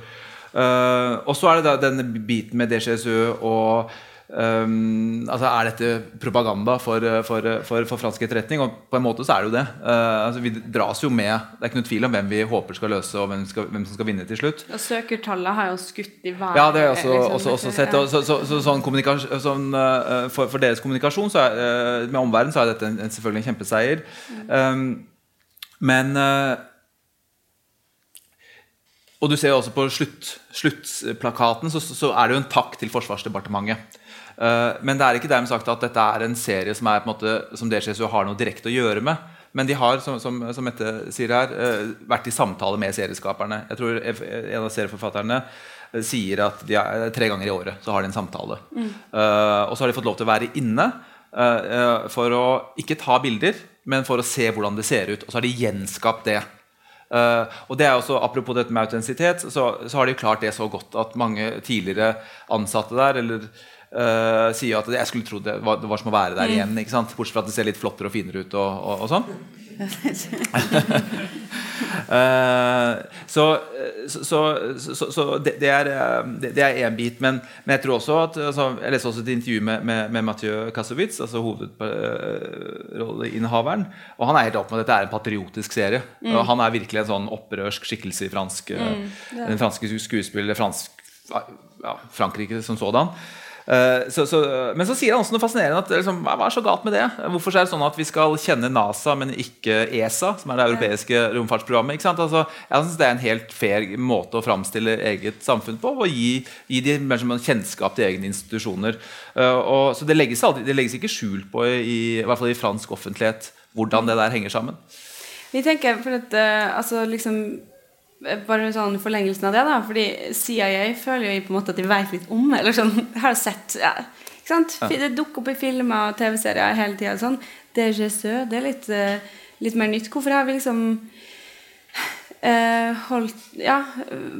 Uh, og så er det da denne biten med DGSØ og Um, altså Er dette propaganda for, for, for, for, fransk etterretning? Og på en måte så er det jo det. Uh, altså vi dras jo med Det er ikke noe tvil om hvem vi håper skal løse, og hvem, skal, hvem som skal vinne til slutt. Og Søkertallet har jo skutt i været. Ja, det har jeg også, liksom, også, også sett. Og, så, så, så, sånn sånn, uh, for, deres kommunikasjon så er, uh, med omverdenen så er dette en, en, selvfølgelig en kjempeseier. Um, men og du ser jo også På slutt, sluttplakaten så, så, er det jo en takk til Forsvarsdepartementet. Uh, men det er ikke dermed sagt at dette er en serie som, er, på en måte, som DCSU har noe direkte å gjøre med. Men de har, som, som, som Mette sier her, uh, vært i samtale med serieskaperne. Jeg tror En av serieforfatterne uh, sier at er, tre ganger i året så har de en samtale. Mm. og så har de fått lov til å være inne for å ikke ta bilder, men for å se hvordan det ser ut. Og så har de gjenskapt det. Uh, og det er også, Apropos dette med autentisitet, så, så, har de klart det så godt at mange tidligere ansatte der eller uh, sier at jeg skulle tro det var, det var som å være der mm. igjen. ikke sant? Bortsett fra at det ser litt flottere og finere ut. og, og, og sånn. [LAUGHS] uh, så, så, så, så det, det, er én bit. Men, men, jeg tror også at altså, Jeg leste også et intervju med, med, med Mathieu Kassowitz, altså hovedrolleinnehaveren. Og han er helt opp med at dette er en patriotisk serie. Mm. Og han er virkelig en sånn opprørsk skikkelse i fransk, mm, den franske skuespiller, fransk, ja, Frankrike som sådan. Eh, så, så, men så sier han også noe fascinerende. at liksom, Hva er så galt med det? Hvorfor er det sånn at vi skal kjenne NASA, men ikke ESA, som er det europeiske romfartsprogrammet? Altså, jeg synes Det er en helt fair måte å framstille eget samfunn på. Og gi, gi de kjennskap til egne institusjoner. Uh, og, så det legges, aldri, det legges ikke skjul på, i, i hvert fall i fransk offentlighet, hvordan det der henger sammen. Vi tenker, for at, uh, altså liksom bare sånn forlengelsen av det, da. Fordi CIA føler jo på en måte at de vet litt om Eller sånn, har sett ja, ikke sant? Ja. Det dukker opp i filmer og TV-serier hele tida. Sånn. Det er litt, uh, litt, mer nytt. Hvorfor har vi liksom eh, holdt Ja,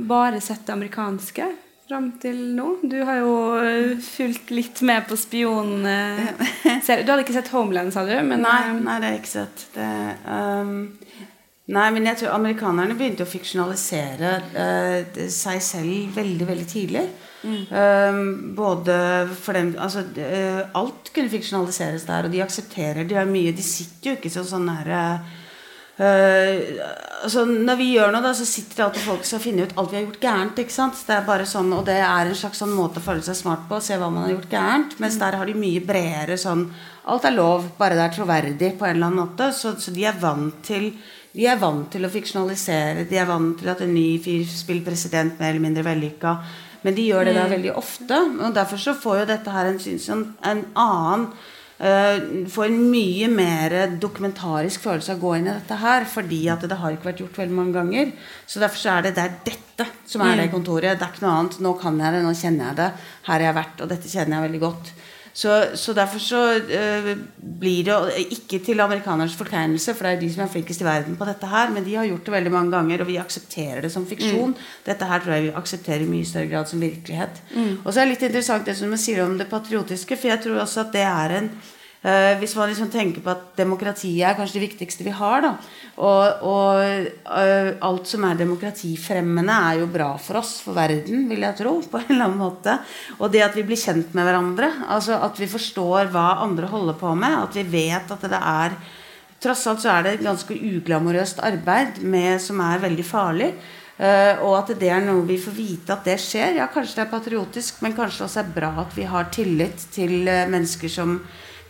bare sett det amerikanske fram til nå? Du har jo uh, fulgt litt med på spion... du hadde ikke sett Homeland, sa du? Men, nei, nei, det har jeg ikke sett. Det, um Nei, men jeg tror amerikanerne begynte å fiksjonalisere uh, seg selv veldig, veldig tidlig. Mm. Um, både for dem altså, uh, Alt kunne fiksjonaliseres der, og de aksepterer De har mye De sitter jo ikke sånn sånn herre altså, Når vi gjør noe, da, så sitter det alltid folk som finner ut alt vi har gjort gærent. ikke sant? Det er bare sånn, Og det er en slags sånn måte å føle seg smart på, se hva man har gjort gærent. Mens der har de mye bredere sånn Alt er lov, bare det er troverdig på en eller annen måte. Så, så de er vant til de er vant til å fiksjonalisere. De er vant til at en ny fyr spiller president mer eller mindre vellykka. Men de gjør det da mm. veldig ofte. Og derfor så får jo dette her en, en, en annen uh, Får en mye mer dokumentarisk følelse av å gå inn i dette her. Fordi at det har ikke vært gjort veldig mange ganger. Så derfor så er det, det er dette som er det mm. kontoret. Det er ikke noe annet. Nå kan jeg det, nå kjenner jeg det. Her har jeg vært, og dette kjenner jeg veldig godt. Så, så, derfor så uh, blir det ikke til amerikanernes fortegnelse, for det er de som er flinkest i verden på dette her, men de har gjort det veldig mange ganger, og vi aksepterer det som fiksjon. Mm. Dette her tror jeg vi aksepterer i mye større grad som virkelighet. Mm. Og så er det litt interessant det som du sier om det patriotiske, for jeg tror også at det er en hvis man liksom tenker på at demokratiet er kanskje det viktigste vi har, da. Og, og uh, alt som er demokratifremmende, er jo bra for oss, for verden, vil jeg tro. på en eller annen måte. Og det at vi blir kjent med hverandre, altså at vi forstår hva andre holder på med, at vi vet at det er Tross alt så er det et ganske uglamorøst arbeid med, som er veldig farlig. Uh, og at det er noe vi får vite at det skjer. Ja, kanskje det er patriotisk, men kanskje også er bra at vi har tillit til mennesker som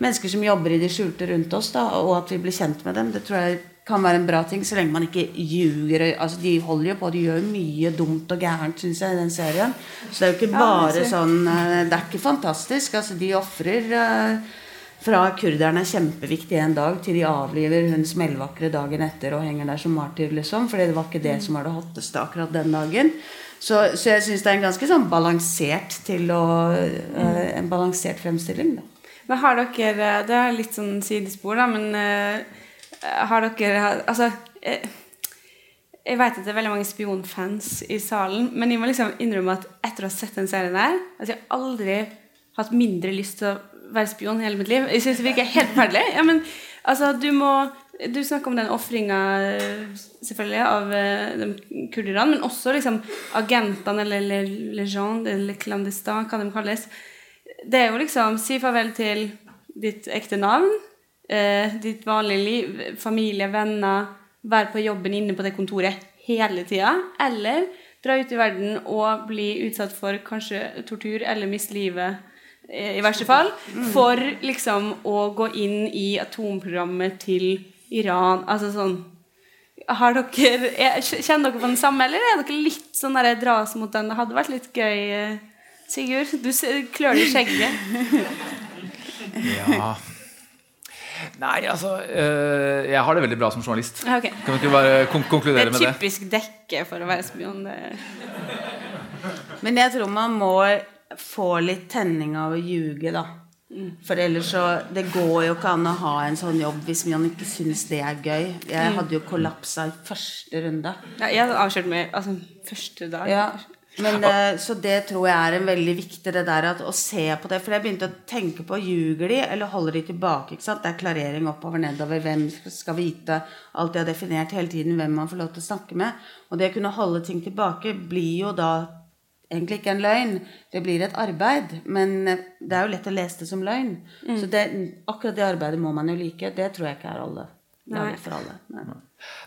mennesker som jobber i det skjulte rundt oss, da, og at vi blir kjent med dem. Det tror jeg kan være en bra ting, så lenge man ikke ljuger. Altså, de holder jo på, de gjør mye dumt og gærent, syns jeg, i den serien. Så det er jo ikke bare sånn eh, Det er ikke fantastisk. Altså, de ofrer uh, fra kurderne er kjempeviktig en dag, til de avliver hun smellvakre dagen etter og henger der som martyr, liksom. For det var ikke det som var det hotteste akkurat den dagen. Så, så jeg syns det er en ganske sånn balansert til å uh, En balansert fremstilling, da. Men har dere Det er litt sånn sidespor, da, men uh, har dere Altså uh, jeg vet at det er veldig mange spionfans i salen, men jeg må liksom innrømme at etter å ha sett den serien der altså Jeg har aldri hatt mindre lyst til å være spion i hele mitt liv. Jeg synes det virker helt forferdelig. Ja, men altså, du må Du snakker om den ofringa, selvfølgelig, av de kurderne, men også liksom agentene, eller legende, eller clandestin, hva de kalles det er jo liksom si farvel til ditt ekte navn, eh, ditt vanlige liv, familie, venner, være på jobben inne på det kontoret hele tida, eller dra ut i verden og bli utsatt for kanskje tortur eller miste livet, eh, i verste fall, for liksom å gå inn i atomprogrammet til Iran. Altså sånn har dere, Kjenner dere på den samme, eller er dere litt sånn der dras mot den? Det hadde vært litt gøy eh, Sigurd, du klør deg i skjegget. ja Nei, altså øh, Jeg har det veldig bra som journalist. Okay. Kan vi ikke bare kon konkludere med det? Det er typisk dekke for å være spion. Men jeg tror man må få litt tenning av å ljuge, da. Mm. For ellers så Det går jo ikke an å ha en sånn jobb hvis man ikke syns det er gøy. Jeg mm. hadde jo kollapsa i første runde. Ja, jeg hadde avslørt meg altså, første dag. Ja. Men, uh, så det tror jeg er en veldig viktig det der at, å se på det. For jeg begynte å tenke på ljuger de, eller holder de tilbake? ikke sant? Det er klarering oppover, nedover. Hvem skal vite alt de har definert hele tiden, hvem man får lov til å snakke med. Og det å kunne holde ting tilbake blir jo da egentlig ikke en løgn. Det blir et arbeid. Men eh, det er jo lett å lese det som løgn. Mm. Så det, akkurat det arbeidet må man jo like. Det tror jeg ikke er alle. Laget for alle. Nei.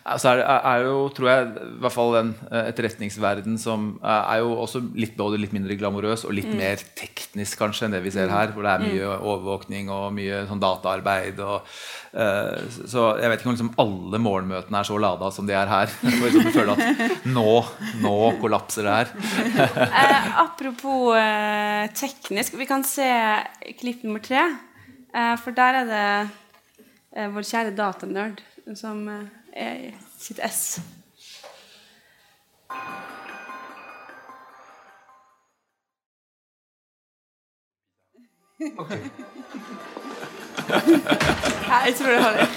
Altså er, er, jo, tror jeg, i hvert fall den eh, etterretningsverden som er jo også litt, både litt mindre glamorøs og litt mm. mer teknisk kanskje enn det vi ser mm. her. Hvor det er mye mm. overvåkning og mye sånn dataarbeid. Og, uh, så jeg vet ikke om liksom alle morgenmøtene er så lada som de er her. [LAUGHS] For liksom føler at nå, nå kollapser det her. [LAUGHS] eh, apropos eh, teknisk, vi kan se klipp nummer tre. Eh, for der er det eh, vår kjære datanerd som er sitt ess. Okay. jeg tror det har det.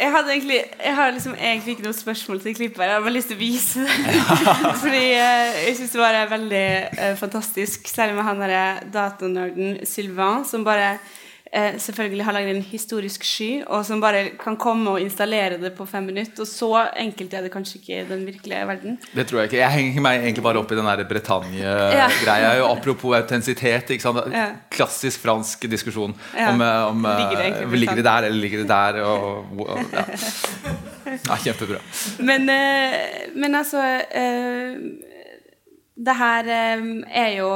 Jeg hadde egentlig Jeg har liksom egentlig ikke noe spørsmål til klippet. Jeg har bare lyst til å vise det. [LAUGHS] Fordi eh, jeg syns det var veldig uh, fantastisk, særlig med han derre datanerden Sylvain, som bare eh, selvfølgelig har lagd en historisk sky, og som bare kan komme og installere det på fem minutter. Og så enkelt er det kanskje ikke i den virkelige verden. Det tror jeg ikke. Jeg henger meg egentlig bare opp i den Bretagne-greia. Ja. Apropos autentisitet. Ja. Klassisk fransk diskusjon ja. om, eh, om ligger, det eh, ligger, det der eller ligger det der. Og, og, ja. [LAUGHS] ja. kjempebra. Men, eh, men altså Det her er jo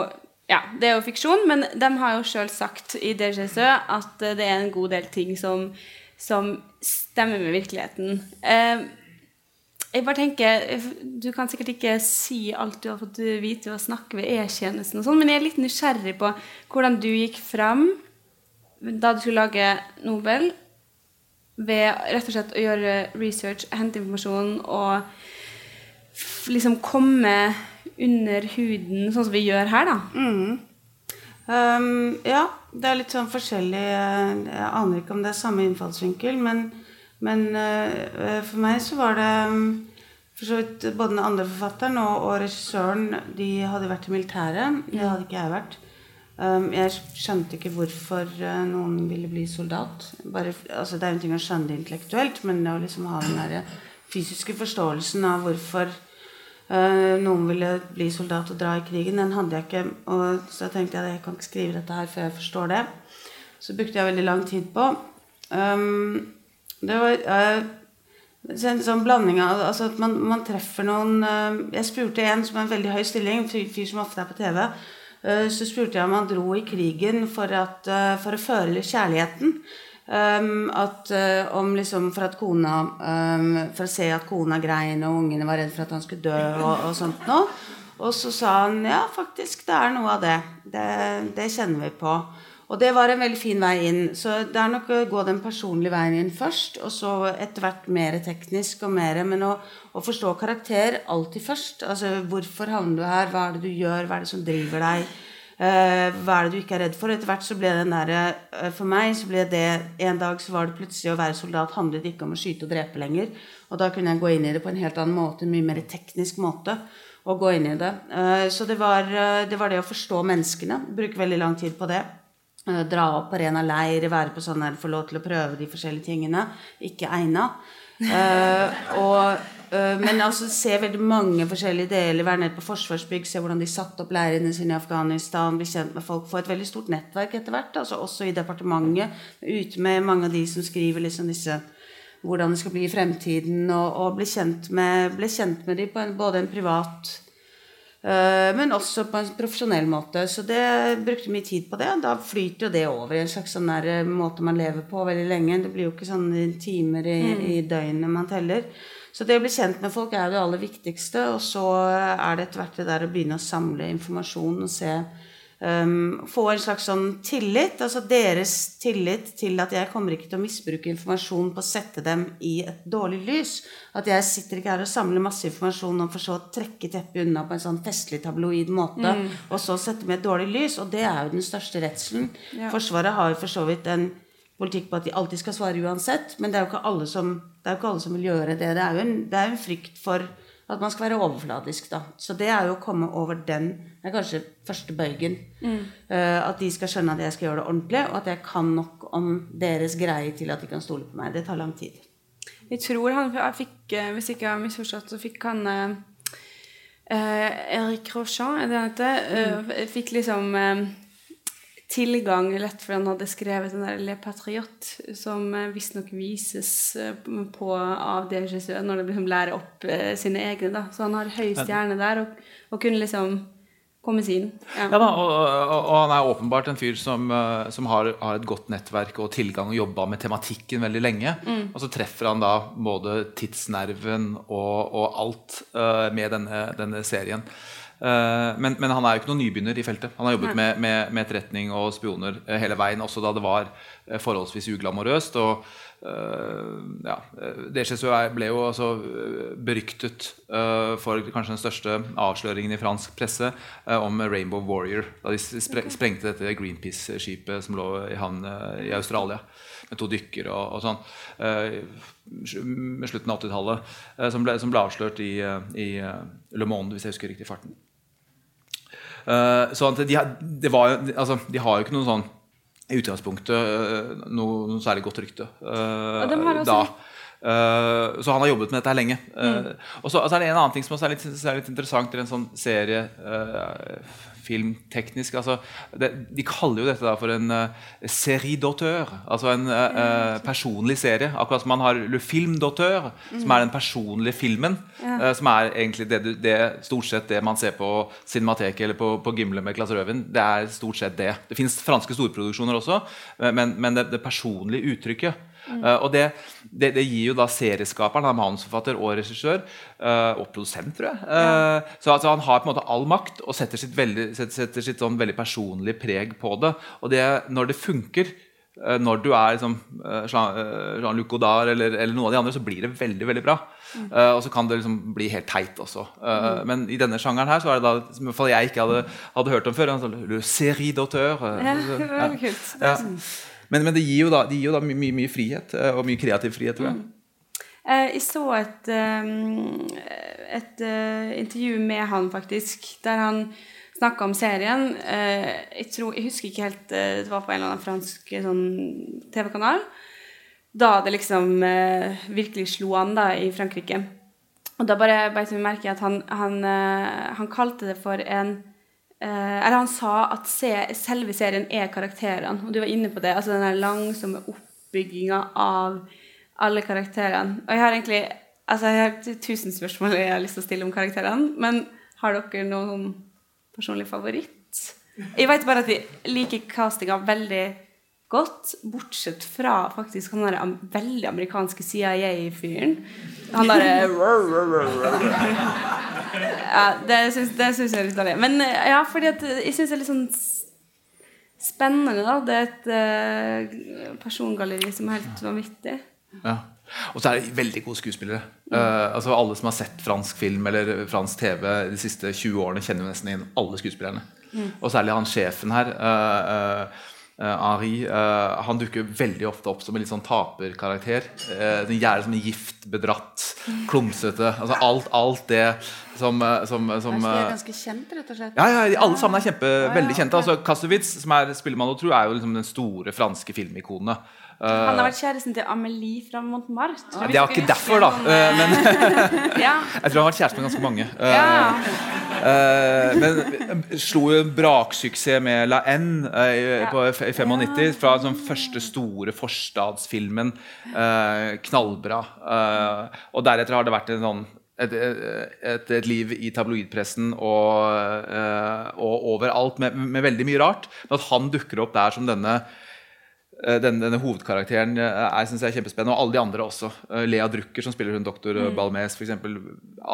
ja, det er jo fiksjon, men de har jo sjøl sagt i DGSØ at det er en god del ting som, som stemmer med virkeligheten. Eh, jeg bare tenker, Du kan sikkert ikke si alt du har fått vite ved å snakke ved E-tjenesten, og sånn, men jeg er litt nysgjerrig på hvordan du gikk fram da du skulle lage Nobel, ved rett og slett å gjøre research, hente informasjon og liksom komme under huden, sånn som vi gjør her, da? Mm. Um, ja, det er litt sånn forskjellig Jeg aner ikke om det er samme innfallsvinkel, men, men uh, for meg så var det um, for så vidt Både den andre forfatteren og, og regissøren de hadde vært i militæret. Det hadde ikke jeg vært. Um, jeg skjønte ikke hvorfor uh, noen ville bli soldat. Bare, altså, det er en ting å skjønne det intellektuelt, men det å liksom ha den der fysiske forståelsen av hvorfor noen ville bli soldat og dra i krigen, den hadde jeg ikke. Og så tenkte jeg at jeg kan ikke skrive dette her før jeg forstår det. Så brukte jeg veldig lang tid på. Um, det var uh, en sånn blanding av altså at man, man treffer noen Jeg spurte en som har en veldig høy stilling, en fyr som ofte er på TV. Eh, så spurte jeg om han dro i krigen for, at, eh, for å føle kjærligheten. Um, at, om liksom for at kona um, For å se at kona grein og ungene var redd for at han skulle dø og, og sånt noe. Og så sa han ja, faktisk, det er noe av det. Det, det kjenner vi på. Og det var en veldig fin vei inn. Så det er nok å gå den personlige veien inn først, og så etter hvert mer teknisk og mer. Men å, å, forstå karakter alltid først. Altså hvorfor havner du her, hva er det du gjør, hva er det som driver deg? Uh, hva er det du ikke er redd for? Etter hvert så ble den der, uh, For meg så ble det En dag så var det plutselig å være soldat handlet ikke om å skyte og drepe lenger. Og da kunne jeg gå inn i det på en helt annen måte, en mye mer teknisk måte. å gå inn i det. Uh, så det var, det var det å forstå menneskene. Bruke veldig lang tid på det. Eh, dra opp på Rena leir, være på sånn her, få lov til å prøve de forskjellige tingene. Ikke egna. Og, men altså se veldig mange forskjellige deler. Være nede på Forsvarsbygg, se hvordan de satte opp leirene sine i Afghanistan. Bli kjent med folk. Få et veldig stort nettverk etter hvert. Altså også i departementet. Ute med mange av de som skriver liksom disse hvordan det skal bli i fremtiden. Og, og bli kjent med, ble kjent med de på en, både en privat Eh, men også på en profesjonell måte. Så det brukte mye tid på det. Da flyter jo det over i en slags sånn der eh, måte man lever på veldig lenge. Det blir jo ikke sånne timer i, mm. i døgnet man teller. Så det å bli kjent med folk er det aller viktigste. Og så er det etter hvert det der å begynne å samle informasjon og se um, få en slags sånn tillit, altså deres tillit til at jeg kommer ikke til å misbruke informasjon på å sette dem i et dårlig lys. At jeg sitter ikke her og samler masse informasjon og for så å trekke teppet unna på en sånn festlig tabloid måte, mm. og så sette med et dårlig lys. Og det er jo den største redselen. Ja. Forsvaret har jo for så vidt en politikk på at de alltid skal svare uansett, men det er jo ikke alle som, ikke alle som vil gjøre det. Det er jo en, det er en frykt for at man skal være overfladisk, da. Så det er jo å komme over den Det er kanskje første bøygen. Mm. Uh, at de skal skjønne at jeg skal gjøre det ordentlig, og at jeg kan nok om deres greie til at de kan stole på meg. Det tar lang tid. Jeg tror han fikk, eh, Hvis ikke jeg har misforstått, så fikk han uh, Erik Rochon, er det han heter? Uh, fikk liksom tilgang lett fordi han hadde skrevet den der Le Patriot, som eh, visstnok vises eh, på av DGSØ når de liksom lærer opp eh, sine egne. da. Så han har høy stjerne der og, og kunne liksom komme sin. Ja, ja da, og, og, og, han er åpenbart en fyr som, som har, har, et godt nettverk og tilgang og jobba med tematikken veldig lenge. Mm. Og så treffer han da både tidsnerven og alt uh, med denne, denne serien. Eh, men, men, han er jo ikke noen nybegynner i feltet. Han har jobbet med, med, med, etterretning og spioner eh, hele veien, også da det var eh, forholdsvis uglamorøst. og ja, DCSØ ble jo altså beryktet for kanskje den største avsløringen i fransk presse om Rainbow Warrior. Da de sprengte dette Greenpeace-skipet som lå i havn i Australia med to dykkere og, og sånn. med slutten av 80-tallet. Som, som, ble avslørt i, i Le Monde, hvis jeg husker riktig farten. Uh, at de, de, var, altså, de, har jo ikke noe sånn i utgangspunktet uh, noe, noe, særlig godt rykte uh, da. Så han har jobbet med dette her lenge. Mm. og så, altså, er det en annen ting som er litt, er litt interessant i en sånn serie filmteknisk altså, det, De kaller jo dette da for en uh, série d'auteur. Altså en uh, personlig serie. Akkurat som man har Le Film d'auteur, mm. som er den personlige filmen. Ja. Uh, som er egentlig det, det, stort sett det man ser på Cinemateket eller på, på Gimle med Claes Røvin. Det er stort sett det. Det fins franske storproduksjoner også, men, men det, det personlige uttrykket Mm. Uh, og det, det, det, gir jo da serieskaperen, han er manusforfatter og regissør, uh, og produsent, tror jeg. Uh, ja. Så altså, han har på en måte all makt og setter sitt, veldig, setter, setter sitt sånn veldig personlige preg på det. Og det, når det funker, når du er liksom, Jean-Luc Godard eller, eller, noen av de andre, så blir det veldig veldig bra. Mm. Uh, og så kan det liksom bli helt teit også. Uh, mm. Men i denne sjangeren her så er det da som i hvert fall jeg ikke hadde, hadde hørt om før. Le série d'auteur. Uh, ja, kult. Ja. Men, men det gir jo da, gir jo da mye, mye, mye, frihet, eh, og mye kreativ frihet, tror jeg. Mm. Eh, jeg så et, eh, et intervju med han, faktisk, der han snakka om serien. Jeg, tror, jeg husker ikke helt Det var på en eller annen fransk sånn, TV-kanal. Da det liksom virkelig slo an da, i Frankrike. Og da bare beit jeg merke at han, han, han kalte det for en Eller han sa at se, selve serien er karakterene. Og du var inne på det. altså Den langsomme oppbygginga av alle karakterene. Og jeg har egentlig altså jeg har tusen spørsmål jeg har lyst til å stille om karakterene. Men har dere noen personlig favoritt? Jeg vet bare at jeg liker castinga veldig godt, bortsett fra faktisk han derre veldig amerikanske CIA-fyren. Han derre [LAUGHS] ja, Det syns jeg er litt dårlig. Men eh, ja, fordi at jeg syns det er litt sånn spennende, da. Det er et uh, persongalleri som er helt vanvittig. Ja. Og så er det veldig gode skuespillere. Uh, altså Alle som har sett fransk film eller fransk TV de siste 20 årene, kjenner jo nesten inn alle skuespillerne. Mm. Og særlig han sjefen her. Uh, uh, Henri han dukker veldig ofte opp som en litt sånn taperkarakter. Uh, gjerne som en gift, bedratt, klumsete. Altså alt, alt det som, som, som er ganske kjent, rett og slett. Ja, ja, Alle sammen er kjempe, veldig kjente. Altså, Kassovitz, som er spillemann og tro, er jo liksom den store franske filmikonet. Han har vært kjæresten til Amelie fra Montmartre. Det var ikke derfor, da. Uh, men [LAUGHS] ja. jeg tror han har vært kjæreste med ganske mange. Ja. men slo jo en braksuksess med La N på, i 95. Fra den første store forstadsfilmen. knallbra. og deretter har det vært en sånn et, et, et, liv i tabloidpressen og, og overalt med, med, veldig mye rart. Men at han dukker opp der som denne denne, denne, hovedkarakteren er, synes jeg, er kjempespennende. Og alle de andre også. Lea Drucker, som spiller hun doktor mm. Balmes, f.eks.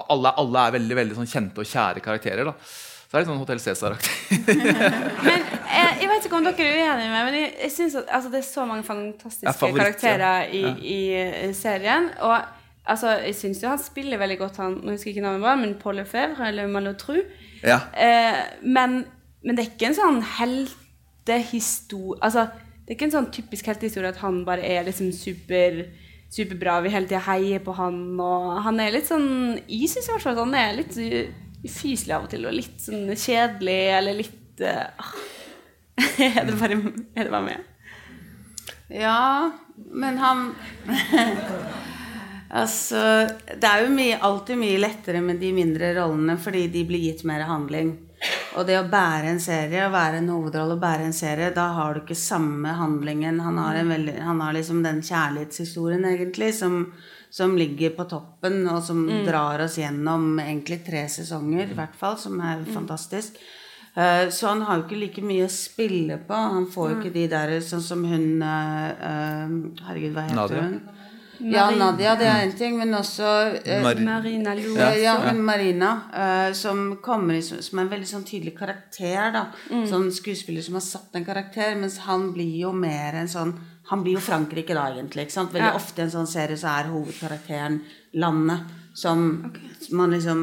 Alle, alle er veldig veldig sånn kjente og kjære karakterer. da så det er litt sånn Hotell Cæsar-aktig. [LAUGHS] men jeg, jeg, vet ikke om dere er uenige med men jeg, jeg synes at altså, det er så mange fantastiske favoritt, karakterer i, ja. i, i, serien. Og altså, jeg syns jo han spiller veldig godt, han Nå husker jeg ikke navnet, men Paul Lefebvre eller Malotru. Ja. Eh, men, men, det er ikke en sånn heltehistorie Altså det er ikke en sånn typisk heltehistorie at han bare er liksom super, superbra. Vi hele tida heier på han. Og han er litt sånn Jeg syns i hvert fall at han er litt ufyselig av og til. Og litt sånn kjedelig eller litt uh, [LAUGHS] er, det bare, er det bare meg? Ja, men han [LAUGHS] Altså, det er jo mye, alltid mye lettere med de mindre rollene fordi de blir gitt mer handling. Og det å bære en serie, å være en hovedrolle og bære en serie, da har du ikke samme handlingen. Han har, veldig, han har liksom den kjærlighetshistorien, egentlig, som, som ligger på toppen, og som mm. drar oss gjennom egentlig tre sesonger, i hvert fall, som er mm. fantastisk. Uh, så han har jo ikke like mye å spille på. Han får jo ikke de der sånn som hun uh, Herregud, hva heter Nadia. hun? Ja, Nadia, det er en ting, men også uh, Mar Marina Lou. Ja, ja, men Marina, uh, som kommer i, som en veldig sånn tydelig karakter. da mm. Sånn skuespiller som har satt en karakter, mens han blir jo mer en sånn Han blir jo Frankrike, da, egentlig. ikke sant? Veldig ja. ofte i en sånn serie så er hovedkarakteren landet som okay. man liksom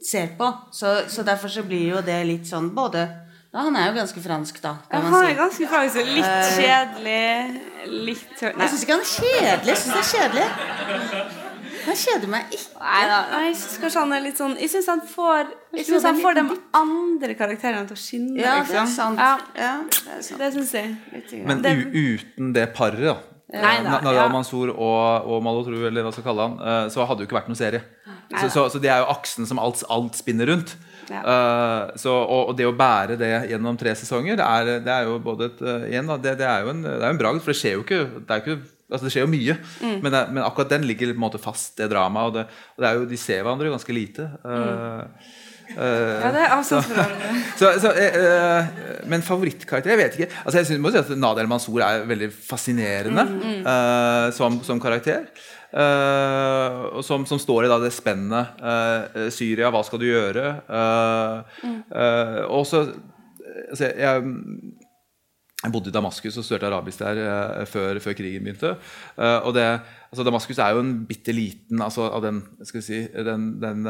ser på. Så, så derfor så blir jo det litt sånn både ja, han er jo ganske fransk, da. Ja, han er ganske fransk, Litt uh, kjedelig. Litt Nei. Jeg syns ikke han er kjedelig. Jeg syns det er kjedelig. Han kjeder meg ikke. Nei da. Jeg syns kanskje han er litt sånn Jeg syns han får Jeg synes han får de andre karakterene til å skinne. Ja, det er sant. Ja. Ja, det, er sant. det syns jeg. Men uten det paret, da. Nei, da. Mansour og, og Malotru, eller hva skal kalle han, eh, så hadde det jo ikke vært noen serie. Så, så, så, det er jo aksen som alt, alt spinner rundt. Ja. Uh, så, og, og, det å bære det gjennom tre sesonger, det er, det er jo både et uh, igjen, det, det, er jo en, det en bragd, for det skjer jo ikke, det er ikke altså det skjer jo mye, mm. men, men, akkurat den ligger på en måte fast, det dramaet. Og, og, det, jo, de ser hverandre ganske lite. Uh, mm. ja, det er så, uh, [LAUGHS] men favorittkarakter? Jeg vet ikke. Altså, jeg synes, må si at Nadia El Mansour er veldig fascinerende mm. uh, som, som, karakter. Uh, som, som, står i da, det spennet. Uh, Syria, hva skal du gjøre? Uh, mm. og så altså, jeg, jeg, bodde i Damaskus og studerte arabisk der før, før, krigen begynte. og det, altså, Damaskus er jo en bitte liten altså, av den, skal vi si, den, den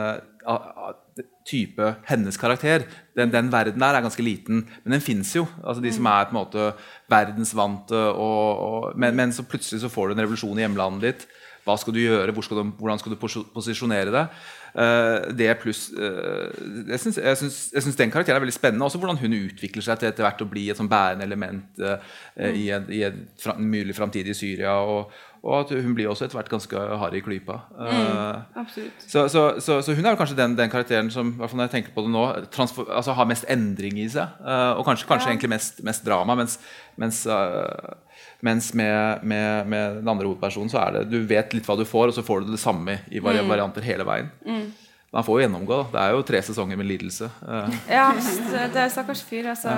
type hennes karakter. Den, den, verden der er ganske liten, men den fins jo. Altså De som mm. er på en måte verdensvante, og, og, men, men, så plutselig så får du en revolusjon i hjemlandet ditt. Hva skal du gjøre, hvor skal du, hvordan skal du posisjonere deg. Uh, det pluss uh, jeg syns den karakteren er veldig spennende. Også hvordan hun utvikler seg til etter hvert å bli et sånn bærende element uh, mm. i, en, i en mulig i Syria. Og, og, at hun blir også etter hvert ganske hard i klypa. Mm, så, så, så, så, hun er kanskje den, den, karakteren som hvert fall når jeg tenker på det nå, altså, har mest endring i seg. og kanskje, kanskje ja. egentlig mest, mest, drama. Mens, mens mens med, med, med, den andre hovedpersonen så er det du vet litt hva du får, og så får du det samme i vari mm. varianter hele veien. Mm. Man får jo gjennomgå. Det er jo tre sesonger med lidelse. Eh. Ja, det er stakkars fyr. Altså,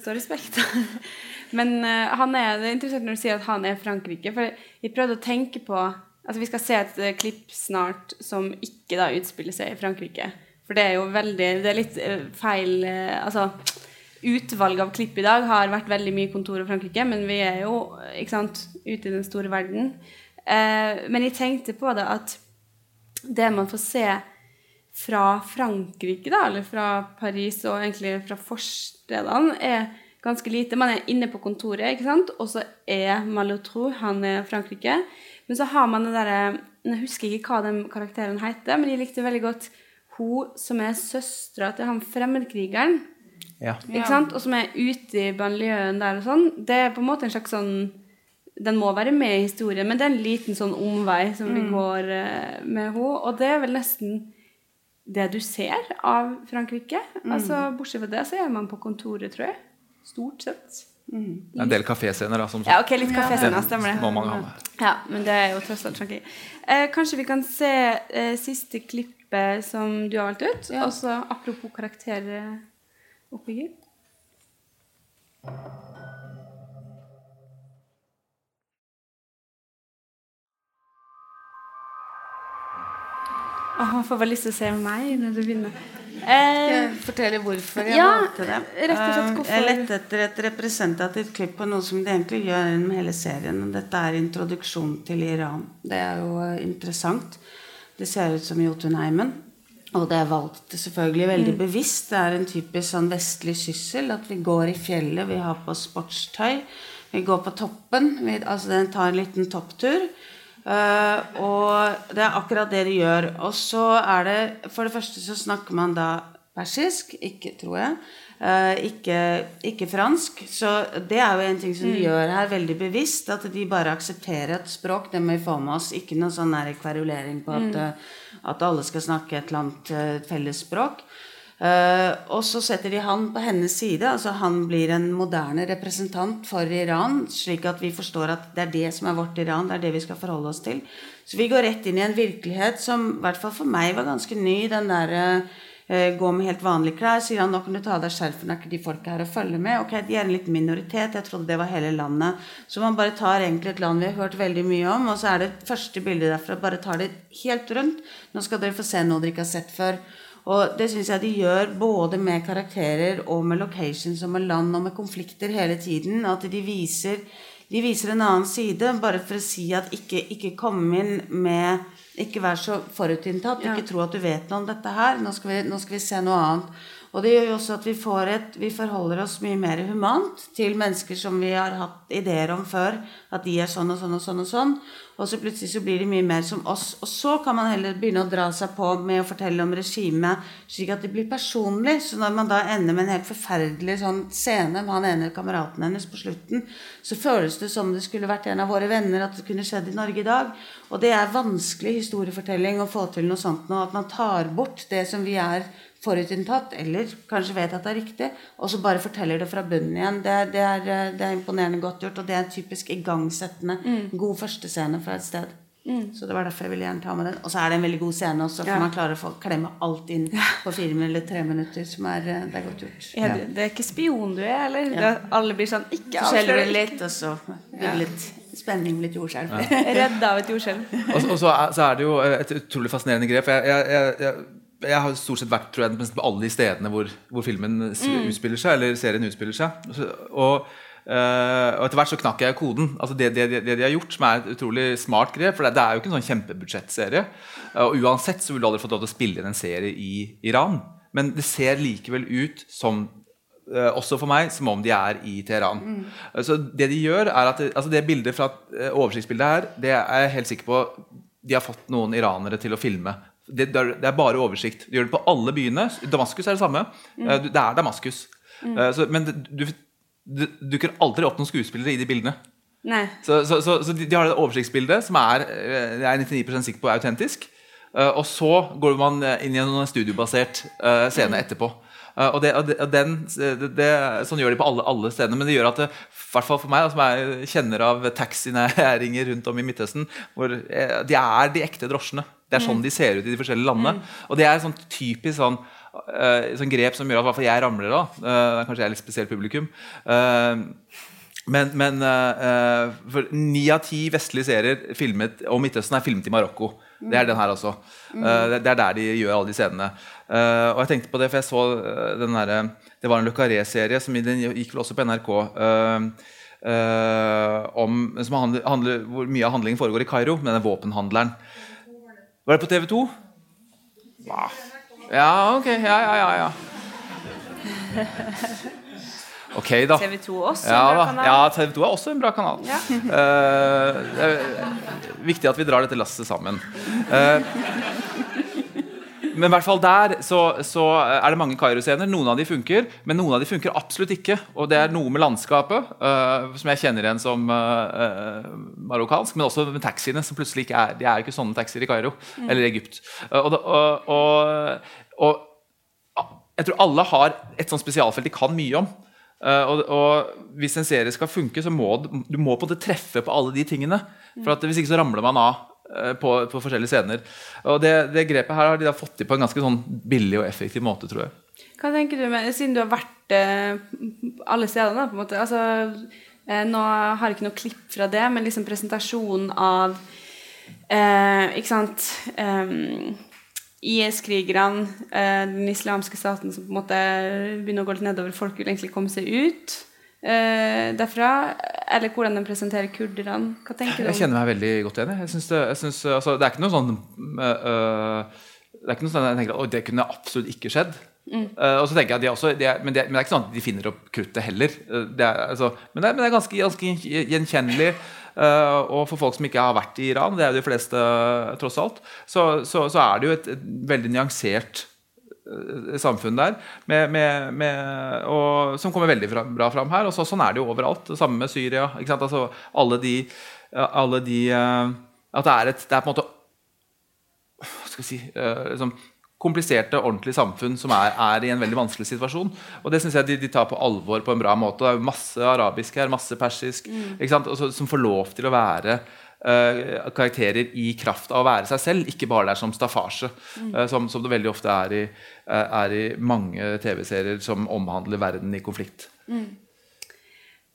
står respekt. [LAUGHS] Men uh, han er, det er interessant når du sier at han er Frankrike. For vi prøvde å tenke på altså Vi skal se et uh, klipp snart som ikke da utspiller seg i Frankrike. For det er jo veldig Det er litt feil Altså utvalget av klipp i dag har vært veldig mye kontor i Frankrike, men vi er jo sant, ute i den store verden. Eh, men jeg tenkte på det at det man får se fra Frankrike, da, eller fra Paris og egentlig fra forstedene, er ganske lite. Man er inne på kontoret, ikke sant? og så er Malotro, han er Frankrike. Men så har man det derre Jeg husker ikke hva den karakteren heter, men jeg likte veldig godt hun som er søstera til han fremmedkrigeren. Ja. Ikke sant? Og som er ute i banlieuen der og sånn. Det er på en måte en slags sånn Den må være med i historien, men det er en liten sånn omvei som mm. vi går uh, med henne. Og det er vel nesten det du ser av Frankrike. Mm. Altså, Bortsett fra det så er man på kontoret, tror jeg. Stort sett. Mm. Det er en del kaféscener. Som, ja, ok, litt kaféscener, stemmer det. Med. Ja, men det er jo tross alt Frankrike. Eh, kanskje vi kan se eh, siste klippet som du har valgt ut? Ja. Og så apropos karakterer oppbygger. Åh, man får bare lyst til å se meg når du begynner. Eh, fortelle hvorfor jeg ja, valgte det. Rett og slett hvorfor. Jeg lette etter et representativt klipp på noe som de egentlig gjør gjennom hele serien. Og dette er introduksjon til Iran. Det er jo eh, interessant. Det ser ut som Jotunheimen. Og det er valgt selvfølgelig veldig mm. bevisst. Det er en typisk sånn vestlig syssel at vi går i fjellet, vi har på sportstøy. Vi går på toppen. Vi, altså den tar en liten topptur. Uh, og det er akkurat det de gjør. Og så er det For det første så snakker man da persisk, ikke, tror jeg. Uh, ikke, ikke, fransk. Så det er jo en ting som de mm. gjør her veldig bevisst. At de bare aksepterer et språk. Det må vi få med oss. Ikke noe sånn kverulering på at, mm. uh, at, alle skal snakke et eller annet felles fellesspråk. Uh, og så setter de han på hennes side. altså Han blir en moderne representant for Iran, slik at vi forstår at det er det som er vårt Iran. Det er det vi skal forholde oss til. Så vi går rett inn i en virkelighet som i hvert fall for meg var ganske ny. den der, uh, Eh, gå med helt vanlige klær. Sier han nå kan du ta av deg skjerfen, er ikke de folka her å følge med? Ok, de er en liten minoritet. Jeg trodde det var hele landet. Så man bare tar egentlig et land vi har hørt veldig mye om, og så er det første bildet derfra. Bare tar det helt rundt. Nå skal dere få se noe dere ikke har sett før. Og det syns jeg de gjør både med karakterer og med locations og med land og med konflikter hele tiden. At de viser, de viser en annen side, bare for å si at ikke, ikke kom inn med ikke vær så forutinntatt. Ja. Ikke tro at du vet noe om dette her. Nå skal vi, nå skal vi se noe annet. Og det gjør jo også at vi, et, vi, forholder oss mye mer humant til mennesker som vi har hatt ideer om før. At de er sånn og sånn og sånn. Og sånn. Og så plutselig så blir de mye mer som oss. Og så kan man heller begynne å dra seg på med å fortelle om regimet, slik at det blir personlig. Så når man da ender med en helt forferdelig sånn scene med han ene kameraten hennes på slutten, så føles det som det skulle vært en av våre venner, at det kunne skjedd i Norge i dag. Og det er vanskelig historiefortelling å få til noe sånt nå, at man tar bort det som vi er forutinntatt, eller kanskje vet at det er riktig, og så bare forteller det fra bunnen igjen. Det det er, eh, det er imponerende godt gjort, og det er typisk igangsettende, mm. god førstescene fra et sted. Mm. Så det var derfor jeg ville gjerne ta med den. Og så er det en veldig god scene også, for ja. man klarer å få klemme alt inn på fire eller tre minutter. Som er, eh, det er godt gjort. Ja, det, det er ikke spion du er, eller? Ja. alle blir sånn Ikke avslør litt, og så blir det litt spenning, med litt jordskjelv. Ja. Redd av et jordskjelv. og, og så, er, så, er, det jo et utrolig fascinerende grep. Jeg, jeg, jeg, jeg har stort sett vært tror jeg, på alle de stedene hvor, hvor filmen mm. utspiller seg, eller serien utspiller seg. Og, øh, og etter hvert så knakk jeg koden. Altså det, det, det, de har gjort, som er et utrolig smart grep. For det, det er jo ikke en sånn kjempebudsjettserie. Uh, og uansett så ville du aldri fått lov til å spille inn en serie i Iran. Men det ser likevel ut som eh, også for meg som om de er i Teheran. Eh, Så det de gjør er at altså det bildet fra eh, oversiktsbildet her, det er jeg helt sikker på de har fått noen iranere til å filme. Det, det, er, bare oversikt. Du gjør det på alle byene. Damaskus er det samme. Mm. Det er Damaskus. Mm. Så, men du, dukker aldri opp noen skuespillere i de bildene. Så, så, så, så de, har det oversiktsbildet, som er, eh, jeg er 99% sikker på er autentisk. Eh, og så går man eh, inn i en studiobasert eh, scene etterpå. Eh, og det, og den, det, sånn gjør de på alle, alle stedene. Men det gjør at det, i hvert fall for meg, som er kjenner av taxinæringer rundt om i Midtøsten, hvor eh, de er de ekte drosjene. Det er sånn de ser ut i de forskjellige landene. Og det er sånn typisk sånn, uh, sånn grep som gjør at hvert jeg ramler av. Uh, kanskje jeg er litt spesielt publikum. Uh, men, men ni av ti vestlige serier filmet om Midtøsten er filmet i Marokko. Det er den her også. Det, er der de gjør alle de scenene. Og jeg tenkte på det, for jeg så den derre Det var en Le Carré-serie som den gikk vel også på NRK. om, som handler, hvor mye av handlingen foregår i Kairo, med den våpenhandleren. Var det på TV 2? Ja, ok. Ja, ja, ja. ja. Ok, da. TV 2 også. Ja, en bra kanal. ja, TV 2 er også en bra kanal. Ja. uh, det er viktig at vi drar dette lasset sammen. Eh, men i hvert fall der så, så er det mange Kairo-scener. Noen av de funker, men noen av de funker absolutt ikke. Og det er noe med landskapet, uh, som jeg kjenner igjen som eh, marokkansk, men også med taxiene, som plutselig ikke er De er jo ikke sånne taxier i Kairo eller Egypt. Uh, og, og, og, jeg tror alle har et sånt spesialfelt de kan mye om. Uh, og, og hvis en serie skal funke, så må du, du må på en måte treffe på alle de tingene. For at Hvis ikke så ramler man av på, på forskjellige scener. Og det, det grepet her har de da fått til på en ganske sånn billig og effektiv måte, tror jeg. Hva tenker du med, Siden du har vært eh, alle stedene, på en måte altså, eh, Nå har jeg ikke noe klipp fra det, men liksom presentasjonen av eh, Ikke sant um, IS-krigerne, eh, den islamske staten som på en måte begynner å gå litt nedover. Folk vil egentlig komme seg ut eh, derfra. Eller hvordan de presenterer kurderne. Hva tenker du Jeg kjenner meg veldig godt igjen. Jeg synes det, jeg synes, altså, det er ikke noe sånn øh, Det er ikke noe sånn at jeg tenker at «Oi, det kunne absolutt ikke skjedd. Eh, og så tenker jeg at de også, de er, men, det, men det er ikke sånn at de finner opp kruttet heller. Det er, altså, men, det er, men det er ganske, ganske gjenkjennelig. Uh, og for folk som ikke har vært i Iran, det er jo de fleste tross alt, så, så, så er det jo et, et veldig nyansert samfunn der, med, med, med, og, som kommer veldig fra, bra fram her. Og så, sånn er det jo overalt. Det samme med Syria. Altså, alle de, alle de eh, At det er, et, det er på en måte hva skal jeg si, eh, liksom, kompliserte, ordentlige samfunn som er, er i en veldig vanskelig situasjon. Og det syns jeg de, de tar på alvor på en bra måte. Det er masse arabisk her, masse persisk? Og så- som får lov til å være eh, karakterer i kraft av å være seg selv, ikke bare der som staffasje, eh, som, som det veldig ofte er i, eh, er i mange TV-serier som omhandler verden i konflikt.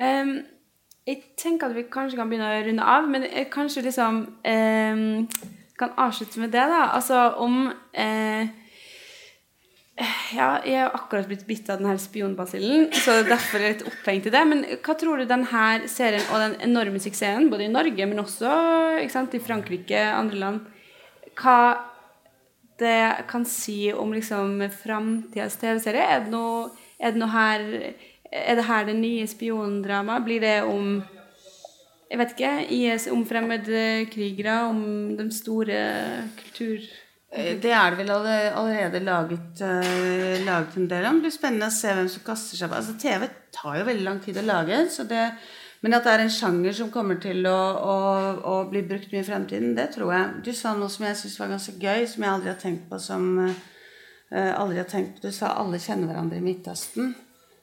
Ehm, jeg tenker at vi kanskje kan begynne å runde av, men jeg kanskje liksom um, kan avslutte med det, da. Altså om eh, Ja, jeg har akkurat blitt bitt av den her spionbasillen, så derfor er jeg litt opphengt i det. Men hva tror du denne serien og den enorme suksessen, både i Norge, men også sant, i Frankrike, andre land Hva det kan si om liksom framtidas TV-serie? Er, er det noe her Er det her det nye spiondramaet? Blir det om Jeg vet ikke. IS om fremmedkrigere? Om de store kultur... Eh, Det er det vel allerede laget, eh, laget en del om. Det blir spennende å se hvem som kaster seg på. Altså, TV tar jo veldig lang tid å lage, så det, men at det er en sjanger som kommer til å, å, å bli brukt mye i fremtiden, det tror jeg. Du sa noe som jeg syns var ganske gøy, som jeg aldri har tenkt på som uh, aldri har tenkt på. Du sa alle kjenner hverandre i Midtøsten.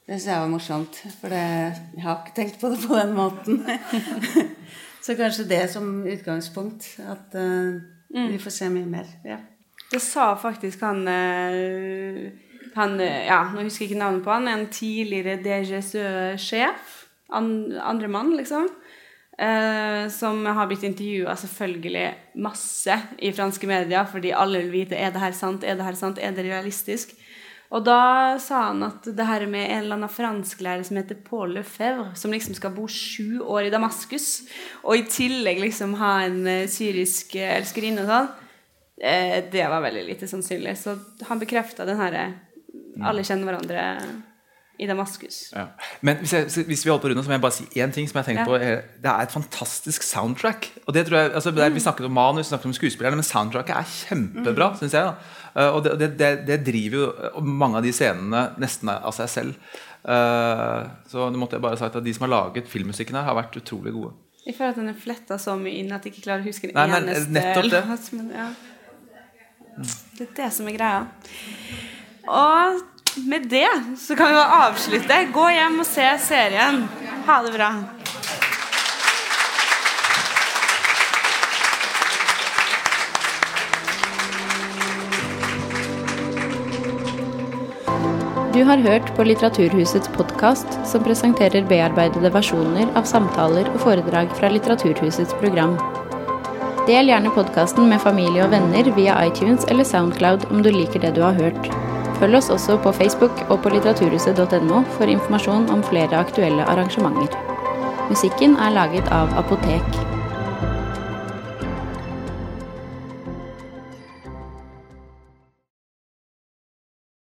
Det syns jeg var morsomt, for det, jeg har ikke tenkt på det på den måten. [LAUGHS] så kanskje det som utgangspunkt, at eh, vi får se mye mer. Ja. Det sa faktisk han eh, Han eh, Ja, nå husker jeg ikke navnet på han. En tidligere DGSØ-sjef. An, andre mann, liksom. Eh, som har blitt intervjua selvfølgelig masse i franske medier, fordi alle vil vite er det her sant, er det her sant, er det realistisk. Og da sa han at det her med en eller annen fransklærer som heter Paul Lefebvre, som liksom skal bo sju år i Damaskus, og i tillegg liksom ha en eh, syrisk elskerinne og sånn, det var veldig lite sannsynlig. Så han bekrefta den herre Alle kjenner hverandre. i Damaskus. Ja. Men hvis, jeg, hvis vi holder på rundt, så må jeg bare si én ting som jeg har tenkt Ja. på. Det er et fantastisk soundtrack. Og det tror jeg, altså, der, Vi snakket om manus, snakket om skuespillerne, men soundtracket er kjempebra, Mm. synes jeg. da. Eh, Og det, det, det, driver jo eh, mange av de scenene nesten av seg selv. Eh, så nå måtte jeg bare sagt at de som har laget filmmusikken her, har vært utrolig gode. Jeg føler at den er fletta så mye inn at jeg ikke klarer å huske en Nei, men eneste nettopp det. låt, Men, ja. Det er det som er greia. Og med det så kan vi bare avslutte. Gå hjem og se serien. Ha det bra. Du har hørt på Litteraturhusets podkast, som presenterer bearbeidede versjoner av samtaler og foredrag fra Litteraturhusets program. Del gjerne podkasten med familie og venner via iTunes eller Soundcloud om du liker det du har hørt. Følg oss også på Facebook og på litteraturhuset.no for informasjon om flere aktuelle arrangementer. Musikken er laget av Apotek.